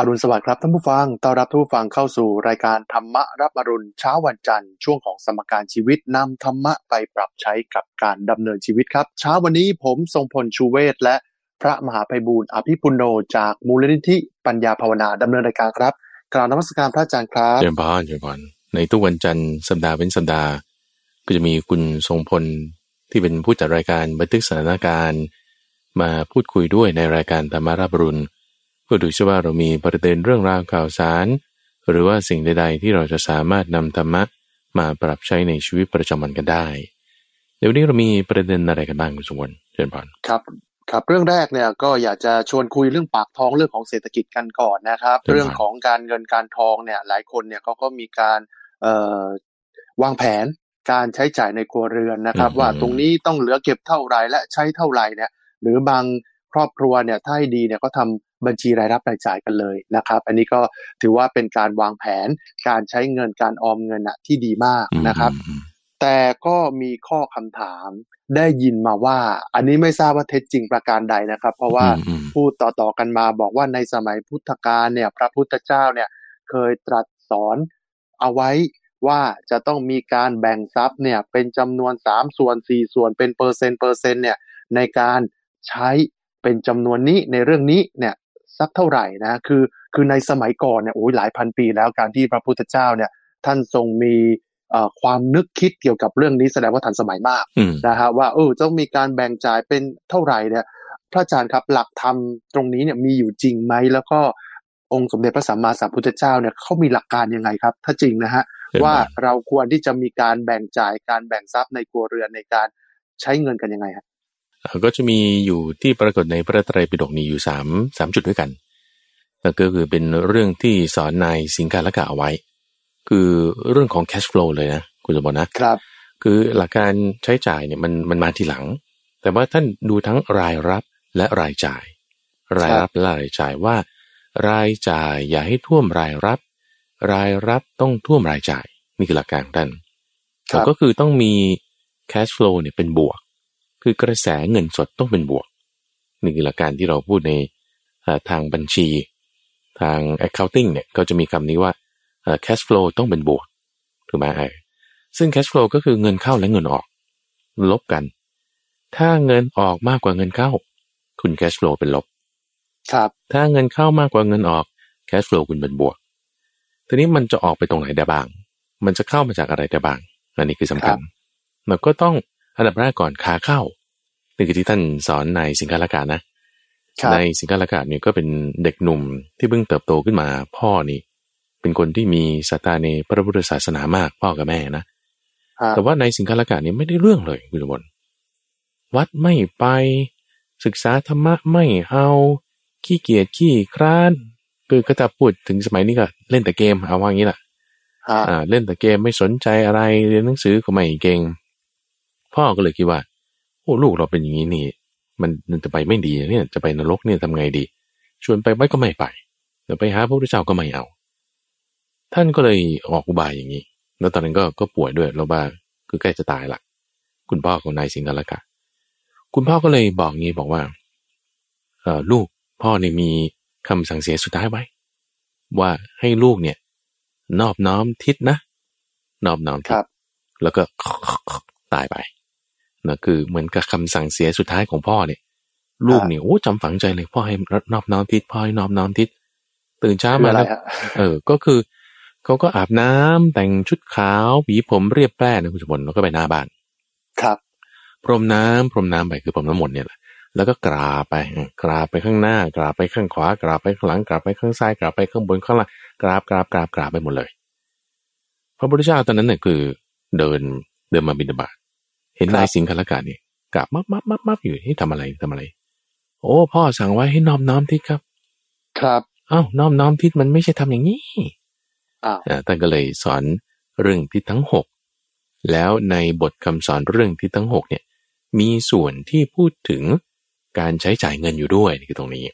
อรุณสวัสดิ์ครับท่านผู้ฟัง ต้อนรับท่านผู้ฟังเข้าสู่รายการธรรมะรับอรุณเช้าวันจันทร์ช่วงของสมการชีวิตนำธรรมะไปปรับใช้กับการดำเนินชีวิตครับ เช้าวันนี้ผมทรงพลชูเวศและพระมหาไพบูลอภิปุโนจากมูลนิธิปัญญาภาวนาดำเนินรายการครับ กล่าวนมัสการพระอาจารย์ครับเจริญพรเจริญพรในทุกวันจันทร์สัปดาห์เป็นสัปดาห์ ก็จะมีคุณทรงพลที่เป็นผู้จัดรายการบันทึกสถานการณ์ มาพูดคุยด้วยในรายการธรรมารับอรุณ เพื่อดูซิว่าเรามีประเด็นเรื่องราวข่าวสาร หรือว่าสิ่งใด ๆ ที่เราจะสามารถนำธรรมะมาปรับใช้ในชีวิตประจำวันกันได้ เดี๋ยววนนี้เรามีประเด็นอะไรกันบ้างคุณสมพลเจริญพรครับครับเรื่องแรกเนี่ยก็อยากจะชวนคุยเรื่องปากท้องเรื่องของเศรษฐกิจกันก่อนนะครับครับเรื่องของการเงินการทองเนี่ยหลายคนเนี่ยเขาก็มีการเอ่อวางแผนการใช้จ่ายในครัวเรือนนะครับอืมว่าตรงนี้ต้องเหลือเก็บเท่าไหร่และใช้เท่าไหร่เนี่ย หรือบางครอบครัวเนี่ยถ้าให้ดีเนี่ยก็ทำ บัญชีรายรับรายจ่ายกันเลยนะครับ อันนี้ก็ถือว่าเป็นการวางแผนการใช้เงินการออมเงินอะที่ดีมากนะครับอืมแต่ก็มีข้อคำถามได้ยินมาว่า อันนี้ไม่ทราบว่าเท็จจริงประการใดนะครับ เพราะว่าอืมอืมพูดต่อๆกันมาบอกว่าในสมัยพุทธกาลเนี่ย พระพุทธเจ้าเนี่ยเคยตรัสสอนเอาไว้ว่าจะต้องมีการแบ่งทรัพย์เนี่ยเป็นจำนวนสามส่วนสี่ส่วนเป็นเปอร์เซ็นต์เปอร์เซ็นต์เนี่ยในการใช้เป็นจำนวนนี้ในเรื่องนี้เนี่ย สักเท่าไหร่นะคือคือในสมัยก่อนเนี่ยโอ้ยหลายพันปีแล้วการที่พระพุทธเจ้าเนี่ยท่านทรงมีเอ่อความนึกคิดเกี่ยวกับเรื่องนี้แสดงว่าทันสมัยมากอืมนะฮะว่าเออต้องมีการแบ่งจ่ายเป็นเท่าไหร่เนี่ยพระอาจารย์ครับหลักธรรมตรงนี้เนี่ยมีอยู่จริงไหมแล้วก็องค์สมเด็จพระสัมมาสัมพุทธเจ้าเนี่ยเขามีหลักการยังไงครับ ถ้าจริงนะฮะเห็นไหมว่าเราควรที่จะมีการแบ่งจ่ายการแบ่งทรัพย์ในครัวเรือนในการใช้เงินกันยังไงครับเอ่อ ก็จะมีอยู่ที่ปรากฏในพระไตรปิฎกนี้อยู่สามสามจุดด้วยกันแล้วก็คือเป็นเรื่องที่สอนนายสิงคาละกะเอาไว้ คือเรื่องของ cash flow เลยนะคุณสมบัตินะครับ คือหลักการใช้จ่ายเนี่ยมันมันมาทีหลัง แต่ว่าท่านดูทั้งรายรับและรายจ่าย รายรับและรายจ่ายว่า รายจ่ายอย่าให้ท่วมรายรับ รายรับต้องท่วมรายจ่าย นี่คือหลักการของท่านครับก็คือต้องมี cash flow เนี่ยเป็นบวก คือกระแสเงินสดต้องเป็นบวกนี่คือหลักการที่เราพูดในเอ่อทางบัญชี ทาง accounting เนี่ยก็จะมีคำนี้ว่าเอ่อ cash flow ต้องเป็นบวกถูกไหมเออซึ่ง cash flow ก็คือเงินเข้าและเงินออก ลบกัน ถ้าเงินออกมากกว่าเงินเข้า คุณ cash flow เป็นลบ ครับ ถ้าเงินเข้ามากกว่าเงินออก cash flow คุณเป็นบวก ทีนี้มันจะออกไปตรงไหนได้บ้าง มันจะเข้ามาจากอะไรได้บ้างอันนี้คือสำคัญเราก็ต้องอันดับแรกก่อนขาเข้า นี่คือที่ท่านสอนในสิงคาลกานะครับในสิงคาลกาเนี่ยก็เป็นเด็กหนุ่มที่เพิ่งเติบโตขึ้นมาพ่อนี่เป็นคนที่มีศรัทธาในพระพุทธศาสนามากพ่อกับแม่นะฮะแต่ว่าในสิงคาลกาเนี่ยไม่ได้เรื่องเลยคุณสมบัติวัดไม่ไป ศึกษาธรรมะไม่เอาขี้เกียจขี้คร้านคือก็จะพูดถึงสมัยนี้ก็เล่นแต่เกมเอาว่างี้แหละฮะอ่าเล่นแต่เกมไม่สนใจอะไรเรียนหนังสือก็ไม่เก่งพ่อก็เลยคิดว่า โอ้ลูกเราเป็นอย่างนี้นี่มันมันจะไปไม่ดีเนี่ย จะไปนรกเนี่ยทำไงดี ชวนไปไว้ก็ไม่ไปเดี๋ยวไปหาพระพุทธเจ้าก็ไม่เอา ท่านก็เลยออกอุบายอย่างนี้ แล้วตอนนั้นก็ก็ป่วยด้วยแล้วว่าคือใกล้จะตายละคุณพ่อของนายสิงห์ละกะ คุณพ่อก็เลยบอกงี้บอกว่าเออลูกพ่อเนี่ยมีคำสั่งเสียสุดท้ายไว้ ว่าให้ลูกเนี่ย นอบน้อมทิศนะ นอบน้อมคทิศรับแล้วก็ตายไป นะคือเหมือนกับคำสั่งเสียสุดท้ายของพ่อเนี่ย ลูกเนี่ยโอ้จำฝังใจเลยพ่อให้นอบน้อมทิศพ่อให้นอบน้อมทิศตื่นเช้าคือมาอะไรแล้วฮะเออ ก็คือเขาก็อาบน้ำแต่งชุดขาวหวีผมเรียบแปร่นะคุณสมบัติแล้วก็ไปหน้าบ้าน ครับ พรมน้ำพรมน้ำไปคือพรมน้ำมนต์เนี่ยแหละแล้วก็กราบไปอืมกราบไปข้างหน้ากราบไปข้างขวากราบไปข้างหลังกราบไปข้างซ้ายกราบไปข้างบนข้างล่างกราบกราบกราบกราบไปหมดเลย พระพุทธเจ้าตอนนั้นเนี่ยคือ เดินเดินมาบิณฑบาต เห็นครับนายสิงคลกาเนี่ยกราบมับมับมับมับอยู่ให้ทำอะไรทำอะไร โอ้พ่อสั่งไว้ให้น้อมน้อมทิศครับ ครับเอ้าน้อมน้อมทิศมันไม่ใช่ทำอย่างนี้อ้าวอ่าท่านก็เลยสอนเรื่องทิศทั้งหกแล้วในบทคำสอนเรื่องทิศทั้งหกเนี่ย มีส่วนที่พูดถึงการใช้จ่ายเงินอยู่ด้วยนี่คือตรงนี้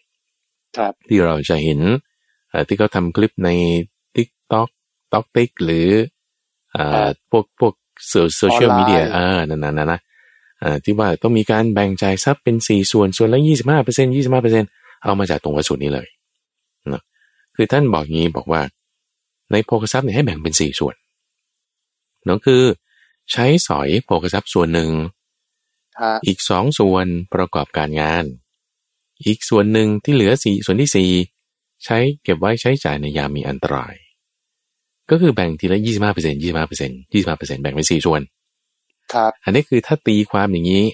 ครับที่เราจะเห็นเอ่อที่เขาทำคลิปใน t ิ k t o k t o k t i k หรือเอ่อพวกพวก โซเชียลออนไลน์มีเดียเออนั่นนะนะนะเอ่อที่ว่าต้องมีการแบ่งจ่ายทรัพย์เป็นสี่ส่วนส่วนละยี่สิบห้าเปอร์เซ็นยี่สิบห้าเปอร์เซ็นเอามาจากตรงวัตถุนี้เลยนะคือท่านบอกงี้บอกว่า ในโภคทรัพย์เนี่ยให้แบ่งเป็นสี่ส่วนนั่นคือ ใช้สอยโภคทรัพย์ส่วนหนึ่งฮะอีกสองส่วนประกอบการงาน อีกส่วนหนึ่งที่เหลือสี่ส่วนที่สี่ใช้เก็บไว้ใช้จ่ายในยามมีอันตราย ก็คือแบ่งทีละยี่สิบห้าเปอร์เซ็นยี่สิบห้าเปอร์เซ็นยี่สิบห้าเปอร์เซ็นแบ่งเป็นสี่ส่วน ครับ อันนี้คือถ้าตีความอย่างนี้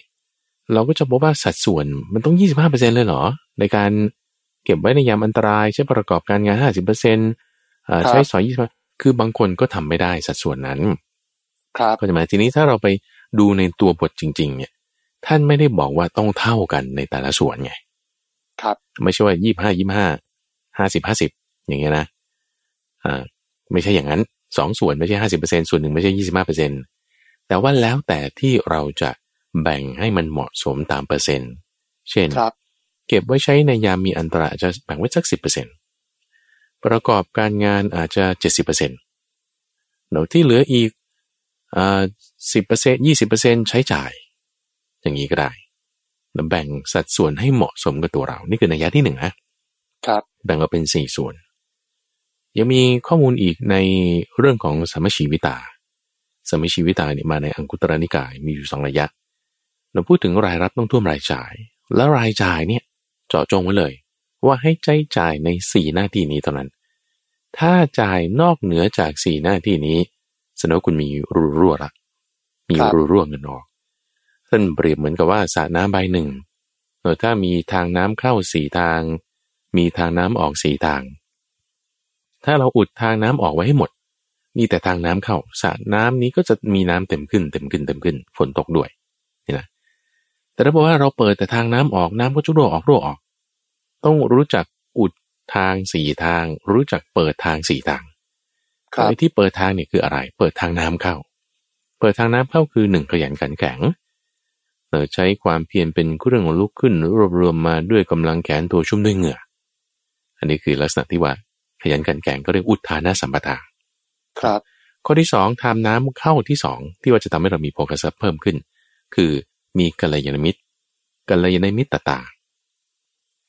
เราก็จะพบว่าสัดส่วนมันต้องยี่สิบห้าเปอร์เซ็นเลยเหรอ ในการเก็บไว้ในยามอันตรายใช้ประกอบการงานห้าสิบเปอร์เซ็นต์ใช้สอยยี่สิบคือบางคนก็ทำไม่ได้สัดส่วนนั้น ครับก็จะหมายทีนี้ถ้าเราไปดูในตัวบทจริง ๆ เนี่ย ท่านไม่ได้บอกว่าต้องเท่ากันในแต่ละส่วนไง ครับ ไม่ใช่ว่ายี่ห้ายี่ห้าห้าสิบห้าสิบอย่างเงี้ยนะ อ่า ไม่ใช่อย่างนั้นสองส่วนไม่ใช่ห้าสิบเปอร์เซ็นส่วนหนึ่งไม่ใช่ยี่สิบห้าเปอร์เซ็นแต่ว่าแล้วแต่ที่เราจะแบ่งให้มันเหมาะสมตามเปอร์เซ็นต์เช่นครับเก็บไว้ใช้ในยามมีอันตรายอาจจะแบ่งไว้สักสิบเปอร์เซ็นประกอบการงานอาจจะเจ็ดสิบเปอร์เซ็นต์แล้วที่เหลืออีกอ่าสิบเปอร์เซ็นยี่สิบเปอร์เซ็นใช้จ่าย อย่างนี้ก็ได้แล้วแบ่งสัดส่วนให้เหมาะสมกับตัวเรา นี่คือนัยยะที่หนึ่งนะครับ แบ่งออกเป็นสี่ส่วน ยังมีข้อมูลอีกในเรื่องของสมชีวิตา สมชีวิตาเนี่ยมาในอังคุตรนิกายมีอยู่สองระยะ เราพูดถึงรายรับต้องท่วมรายจ่าย แล้วรายจ่ายเนี่ยเจาะจงไว้เลย ว่าให้ใจจ่ายในสี่หน้าที่นี้เท่านั้น ถ้าจ่ายนอกเหนือจากสี่หน้าที่นี้แสดงว่าคุณมีรูรั่วละมีครับรูรั่วเงินออกท่านเปรียบเหมือนกับว่าสระน้ำใบหนึ่งเออถ้ามีทางน้ำเข้าสี่ทาง มีทางน้ำออกสี่ทาง ถ้าเราอุดทางน้ำออกไว้ให้หมด มีแต่ทางน้ำเข้าสระน้ำนี้ก็จะมีน้ำเต็มขึ้นเต็มขึ้นเต็มขึ้นฝนตกด้วยนี่นะแต่ถ้าบอกว่าเราเปิดแต่ทางน้ำออกน้ำก็จะรั่วออกรั่วออก ต้องรู้จักอุดทางสี่ทาง รู้จักเปิดทางสี่ทางครับไอ้ที่เปิดทางเนี่ยคืออะไร เปิดทางน้ำเข้า เปิดทางน้ำเข้าคือหนึ่งขยันขันแข็งเออใช้ความเพียรเป็นเครื่องลุกขึ้นรวบรวมมาด้วยกำลังแขนตัวชุ่มด้วยเหงื่อ อันนี้คือลักษณะที่ว่า ขยันขันแข็งก็เรียกอุทานะสัมปทาครับ ข้อที่สองทำน้ำเข้าที่สองที่ว่าจะทำให้เรามีโภคทรัพย์เพิ่มขึ้น คือมีกัลยาณมิตรกัลยาณมิตรตา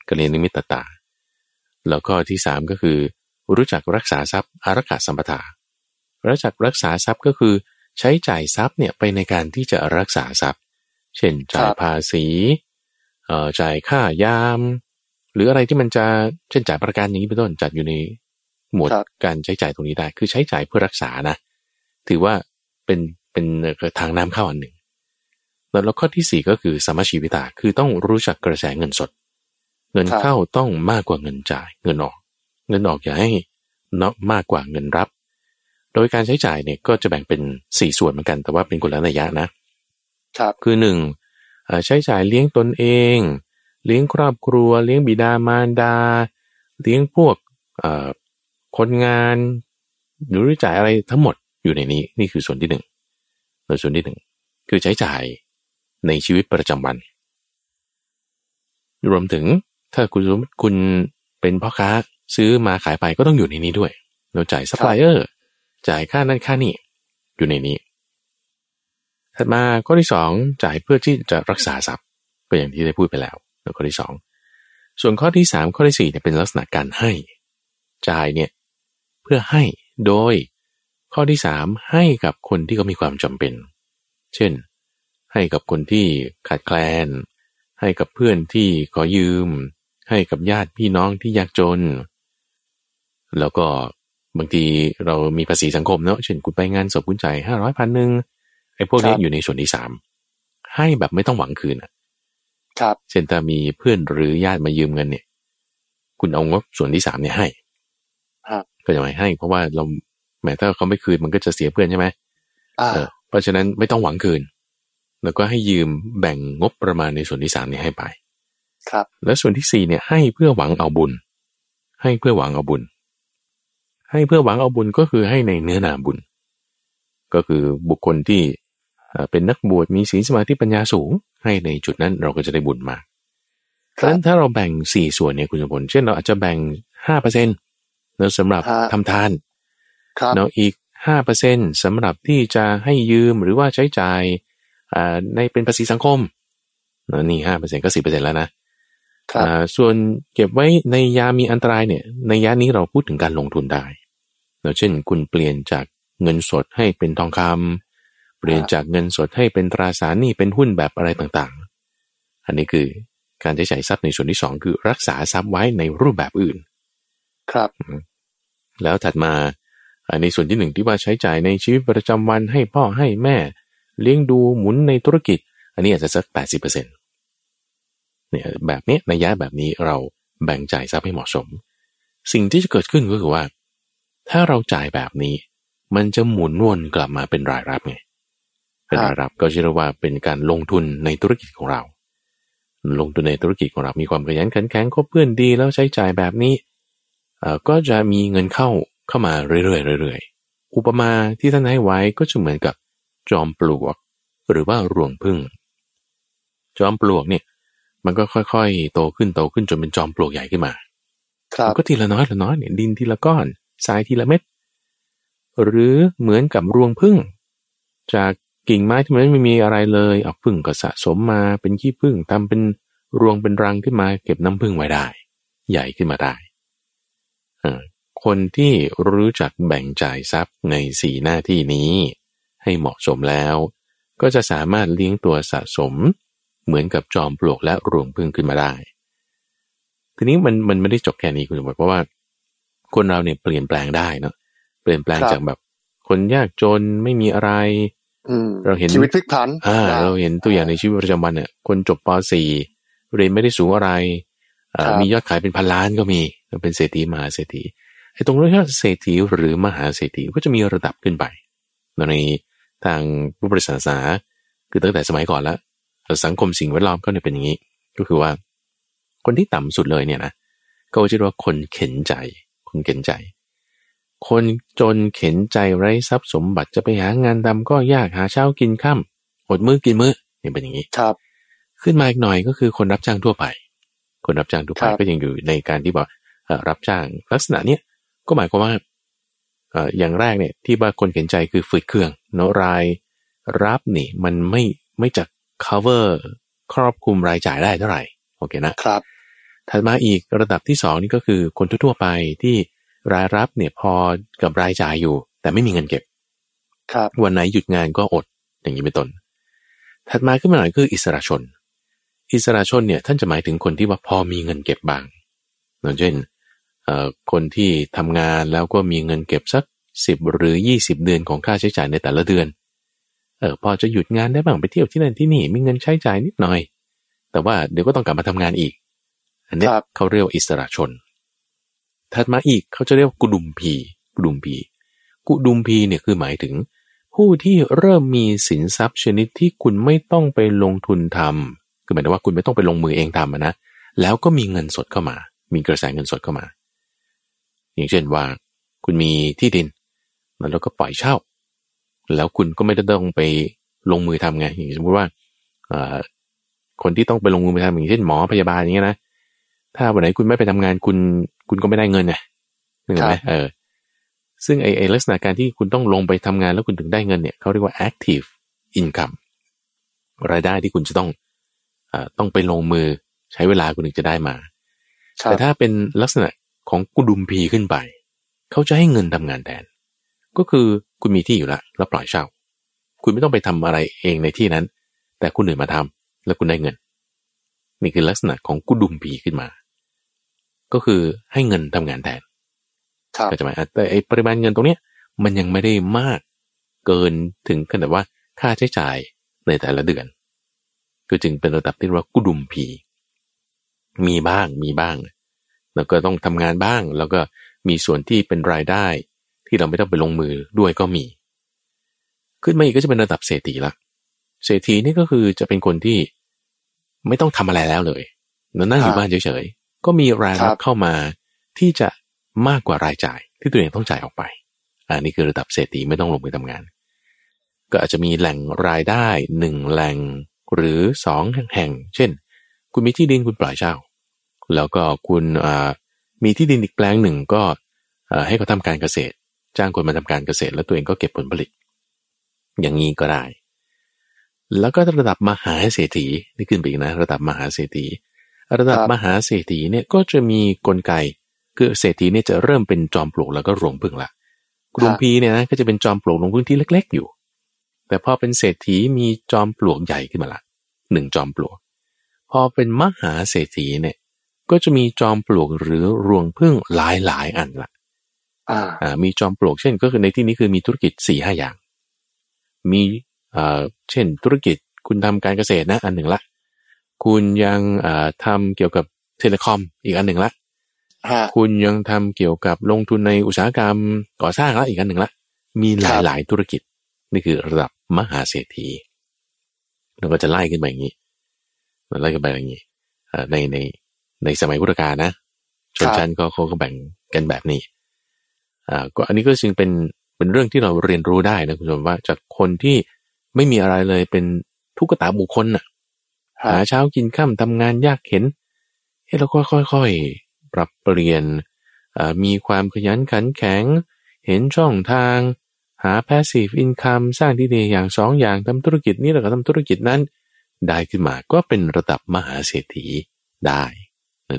กัลยาณมิตรตา แล้วก็ที่สามก็คือ รู้จักรักษาทรัพย์อารักขาสัมปทารู้จักรักษาทรัพย์ก็คือ ใช้จ่ายทรัพย์เนี่ยไปในการที่จะรักษาทรัพย์ เช่นจ่ายภาษีเอ่อจ่ายค่ายาม หรืออะไรที่มันจะเช่นจ่ายประกันอย่างนี้เป็นต้นจัดอยู่ใน หมวดครับการใช้จ่ายตรงนี้ได้ คือใช้จ่ายเพื่อรักษานะ ถือว่าเป็นเป็นทางน้ำเข้าอันหนึ่ง แล้วแล้วข้อที่สี่ก็คือสมชีวิตาคือต้องรู้จักกระแสเงินสด เงินครับเข้าต้องมากกว่าเงินจ่าย เงินออก เงินออกอย่าให้เนาะมากกว่าเงินรับ โดยการใช้จ่ายเนี่ยก็จะแบ่งเป็นสี่ส่วนเหมือนกัน แต่ว่าเป็นคนละระยะนะครับคือหนึ่งเอ่อใช้จ่ายเลี้ยงตนเอง เลี้ยงครอบครัว เลี้ยงบิดามารดา เลี้ยงพวกเอ่อ คนงานหรือจ่ายอะไรทั้งหมดอยู่ในนี้นี่คือส่วนที่หนึ่งโดยส่วนที่หนึ่งคือใช้จ่ายในชีวิตประจำวัน รวมถึงถ้าคุณคุณเป็นพ่อค้าซื้อมาขายไปก็ต้องอยู่ในนี้ด้วย เราจ่ายซัพพลายเออร์จ่ายค่านั่นค่านี่อยู่ในนี้ถัดมาข้อที่สองจ่ายเพื่อที่จะรักษาทรัพย์ก็อย่างที่ได้พูดไปแล้วแล้วข้อที่สองส่วนข้อที่สามข้อที่สี่เนี่ยเป็นลักษณะการให้ จ่ายเนี่ย เพื่อให้โดยข้อที่สามให้กับคนที่เขามีความจำเป็น เช่น ให้กับคนที่ขาดแคลน ให้กับเพื่อนที่ขอยืม ให้กับญาติพี่น้องที่ยากจน แล้วก็บางทีเรามีภาษีสังคมเนาะเช่นคุณไปงานศพคุณจ่ายห้าร้อยพันหนึ่งไอ้พวกนี้ครับอยู่ในส่วนที่สามให้แบบไม่ต้องหวังคืนอะครับเช่นถ้ามีเพื่อนหรือญาติมายืมเงินเนี่ย คุณเอางบส่วนที่สามเนี่ยให้ครับ ก็จะไม่ให้ เพราะว่าเราแม้ถ้าเขาไม่คืนมันก็จะเสียเพื่อนใช่ไหมอ่าเออเพราะฉะนั้นไม่ต้องหวังคืน แล้วก็ให้ยืมแบ่งงบประมาณในส่วนที่สามนี้ให้ไป ครับ และส่วนที่สี่เนี่ยให้เพื่อหวังเอาบุญ ให้เพื่อหวังเอาบุญ ให้เพื่อหวังเอาบุญก็คือให้ในเนื้อนาบุญ ก็คือบุคคลที่เอ่อเป็นนักบวชมีศีลสมาธิปัญญาสูง ให้ในจุดนั้นเราก็จะได้บุญมากเพราะฉะนั้นถ้าเราแบ่งสี่ส่วนเนี่ยคุณสมพลเช่นเราอาจจะแบ่งห้าเปอร์เซ็นต์ แล้วสำหรับฮะทำทานครับเนาะอีกห้าเปอร์เซ็นสำหรับที่จะให้ยืมหรือว่าใช้จ่ายอ่าในเป็นภาษีสังคมเนาะนี่ห้าเปอร์เซ็นก็สิบเปอร์เซ็นแล้วนะครับอ่าส่วนเก็บไว้ในยามีอันตรายเนี่ยในยานี้เราพูดถึงการลงทุนได้เนอะเช่น คุณเปลี่ยนจากเงินสดให้เป็นทองคำเปลี่ยนจากเงินสดให้เป็นตราสารหนี้เป็นหุ้นแบบอะไรต่างๆ อันนี้คือการใช้จ่ายทรัพย์ในส่วนที่สองคือรักษาทรัพย์ไว้ในรูปแบบอื่น ครับ แล้วถัดมาอ่าในส่วนที่หนึ่งที่ว่าใช้จ่ายในชีวิตประจำวันให้พ่อให้แม่ เลี้ยงดูหมุนในธุรกิจ อันนี้อาจจะสักแปดสิบเปอร์เซ็นต์เนี่ยแบบนี้ในยะแบบนี้เราแบ่งจ่ายทรัพย์ให้เหมาะสม สิ่งที่จะเกิดขึ้นก็คือว่า ถ้าเราจ่ายแบบนี้ มันจะหมุนวนกลับมาเป็นรายรับไงเป็นรายรับก็จะเรียกว่าเป็นการลงทุนในธุรกิจของเรา ลงทุนในธุรกิจของเรา มีความขยันขันแข็งคบเพื่อนดีแล้วใช้จ่ายแบบนี้เอ่อ ก็จะมีเงินเข้าเข้ามาเรื่อยๆเรื่อยๆอุปมาที่ท่านให้ไว้ก็จะเหมือนกับจอมปลวก หรือว่ารวงพึ่ง จอมปลวกเนี่ย มันก็ค่อยๆ โตขึ้นโตขึ้นจนเป็นจอมปลวกใหญ่ขึ้นมาครับก็ทีละน้อยละน้อยเนี่ยดินทีละก้อนทรายทีละเม็ดหรือเหมือนกับรวงพึ่ง จากกิ่งไม้ที่มันไม่มีอะไรเลยเอาพึ่งก็สะสมมาเป็นขี้พึ่งทำเป็นรวงเป็นรังขึ้นมา เก็บน้ำพึ่งไว้ได้ ใหญ่ขึ้นมาได้เอ่อ คนที่รู้จักแบ่งจ่ายทรัพย์ในสีหน้าที่นี้ ให้เหมาะสมแล้ว ก็จะสามารถเลี้ยงตัวสะสม เหมือนกับจอมปลวกและรวงพึ่งขึ้นมาได้ ทีนี้มันมันไม่ได้จบแค่นี้คุณสมบัติเพราะว่า คนเราเนี่ยเปลี่ยนแปลงได้เนาะเปลี่ยนแปลงครับจากแบบ คนยากจนไม่มีอะไรอืมเราเห็นชีวิตพลิกผันอ่าได้เราเห็นตัวอย่างในชีวิตประจำวันเนี่ยคนจบป .4 เรียนไม่ได้สูงอะไรเอ่อครับ มียอดขายเป็นพันล้านก็มีเป็นเศรษฐีมหาเศรษฐีไอ้ตรงนี้ถ้าเศรษฐีหรือมหาเศรษฐีก็จะมีระดับขึ้นไปในทางพุทธศาสนาคือตั้งแต่สมัยก่อนแล้วสังคมสิ่งแวดล้อมก็เนี่ยเป็นอย่างนี้ ก็คือว่า คนที่ต่ำสุดเลยเนี่ยนะก็จะเรียกว่าคนเข็นใจ คนเข็นใจ คนจนเข็นใจไร้ทรัพย์สมบัติจะไปหางานทำก็ยากหาเช้ากินค่ำอดมื้อกินมื้อเนี่ยเป็นอย่างนี้ครับ ขึ้นมาอีกหน่อยก็คือคนรับจ้างทั่วไป คนรับจ้างทั่วไปครับก็ยังอยู่ในการที่บอกเอ่อรับจ้างลักษณะเนี้ยก็หมายความว่าเอ่ออย่างแรกเนี่ยที่ว่าคนเข็นใจคือฝืดเครื่องเนาะรายรับนี่มันไม่ไม่จะ cover ครอบคลุมรายจ่ายได้เท่าไหร่โอเคนะครับถัดมาอีกระดับที่สองนี่ก็คือคนทั่วๆไปที่รายรับเนี่ยพอกับรายจ่ายอยู่ แต่ไม่มีเงินเก็บ ครับวันไหนหยุดงานก็อดอย่างนี้เป็นต้นถัดมาขึ้นมาหน่อยคืออิสระชน อิสระชนเนี่ยท่านจะหมายถึงคนที่ว่าพอมีเงินเก็บบ้างอย่างเช่นเอ่อคนที่ทำงานแล้วก็มีเงินเก็บสักสิบหรือยี่สิบเดือนของค่าใช้จ่ายในแต่ละเดือนเออพอจะหยุดงานได้บ้างไปเที่ยวที่นั่นที่นี่มีเงินใช้จ่ายนิดหน่อย แต่ว่าเดี๋ยวก็ต้องกลับมาทำงานอีก อันเนี้ยครับเขาเรียกว่าอิสระชน ถัดมาอีกเขาจะเรียกว่ากุดุมพีกุดุมพีกุดุมพีเนี่ยคือหมายถึง ผู้ที่เริ่มมีสินทรัพย์ชนิดที่คุณไม่ต้องไปลงทุนทำ คือหมายถึงว่าคุณไม่ต้องไปลงมือเองทำอะนะแล้วก็มีเงินสดเข้ามา มีกระแสเงินสดเข้ามา อย่างเช่นว่า คุณมีที่ดิน แล้วก็ปล่อยเช่า แล้วคุณก็ไม่ได้ต้องไปลงมือทำไง อย่างสมมติว่าเอ่อคนที่ต้องไปลงมือทำอย่างเช่นหมอพยาบาลอย่างเงี้ยนะ ถ้าวันไหนคุณไม่ไปทำงานคุณ คุณก็ไม่ได้เงินไงนึกออกไหมเออ ซึ่งไอ้ไอ้ลักษณะการที่คุณต้องลงไปทำงานแล้วคุณถึงได้เงินเนี่ยเขาเรียกว่า active income รายได้ที่คุณจะต้องเอ่อ ต้องไปลงมือใช้เวลาคุณถึงจะได้มาครัแต่บถ้าเป็นลักษณะของกุดุมพีขึ้นไป เขาจะให้เงินทำงานแทน ก็คือคุณมีที่อยู่แล้วแล้วปล่อยเช่า คุณไม่ต้องไปทำอะไรเองในที่นั้น แต่คุณอื่นมาทำแล้วคุณได้เงิน นี่คือลักษณะของกุดุมพีขึ้นมา ก็คือให้เงินทำงานแทนครับก็จะหมายแต่ไอปริมาณเงินตรงเนี้ยมันยังไม่ได้มากเกินถึงขนาดว่าค่าใช้จ่ายในแต่ละเดือน ก็จึงเป็นระดับที่เรียกว่ากุดุมพี มีบ้างมีบ้าง แล้วก็ต้องทำงานบ้าง แล้วก็มีส่วนที่เป็นรายได้ ที่เราไม่ต้องไปลงมือด้วยก็มี ขึ้นมาอีกก็จะเป็นระดับเศรษฐีละเศรษฐีนี่ก็คือจะเป็นคนที่ไม่ต้องทำอะไรแล้วเลยแล้วนั่งอยู่บ้านเฉยๆ ก็มีรายรับเข้ามาที่จะมากกว่ารายจ่าย ที่ตัวเองต้องจ่ายออกไป อันนี้คือระดับเศรษฐีไม่ต้องลงมือทำงาน ก็อาจจะมีแหล่งรายได้หนึ่งแหล่ง หรือสองแห่ง เช่น คุณมีที่ดินคุณปล่อยเช่า แล้วก็คุณอ่ามีที่ดินอีกแปลงหนึ่งก็อ่าให้เขาทำการเกษตร จ้างคนมาทำการเกษตร แล้วตัวเองก็เก็บผลผลิต อย่างนี้ก็ได้ แล้วก็ระดับมหาเศรษฐีนี่ขึ้นไปอีกนะ ระดับมหาเศรษฐี ระดับครับมหาเศรษฐีเนี่ยก็จะมีกลไก คือเศรษฐีเนี่ยจะเริ่มเป็นจอมปลวกแล้วก็รวงพึ่งละกลุ่มพีเนี่ยนะก็จะเป็นจอมปลวกรวงพึ่งที่เล็ก ๆ อยู่ แต่พอเป็นเศรษฐีมีจอมปลวกใหญ่ขึ้นมาละหนึ่งจอมปลวก พอเป็นมหาเศรษฐีเนี่ย ก็จะมีจอมปลวกหรือรวงพึ่งหลายหลายๆอันละอ่าอ่ามีจอมปลวกเช่นก็คือในที่นี้คือมีธุรกิจสี่ห้าอย่าง มีอ่าเช่น ธุรกิจคุณทำการเกษตรนะอันหนึ่งละ คุณยังอ่าทำเกี่ยวกับเทเลคอมอีกอันหนึ่งละฮะคุณยังทำเกี่ยวกับลงทุนในอุตสาหกรรมก่อสร้างละอีกอันหนึ่งละ มีหครัลายบหลายธุรกิจนี่คือระดับ มหาเศรษฐีเราก็จะไล่ขึ้นไปอย่างนี้ไล่ขึ้นไปอย่างนี้อ่าในในในสมัยพุทธกาลนะชนชั้นก็เขาก็แบ่งกันแบบนี้อ่าก็อันนี้ก็จึงเป็นเป็นเรื่องที่เราเรียนรู้ได้นะคุณผู้ชมว่าจากคนที่ไม่มีอะไรเลยเป็นทุกขตาบุคคลน่ะฮะหาเช้ากินข้ามทำงานยากเข็นเฮ้เราก็ค่อยๆ ปรับเปลี่ยนอ่ามีความขยันขันแข็ง เห็นช่องทาง หา passive income สร้างที่ดีอย่างสองอย่างทำธุรกิจนี้แล้วก็ทำธุรกิจนั้น ได้ขึ้นมาก็เป็นระดับมหาเศรษฐีได้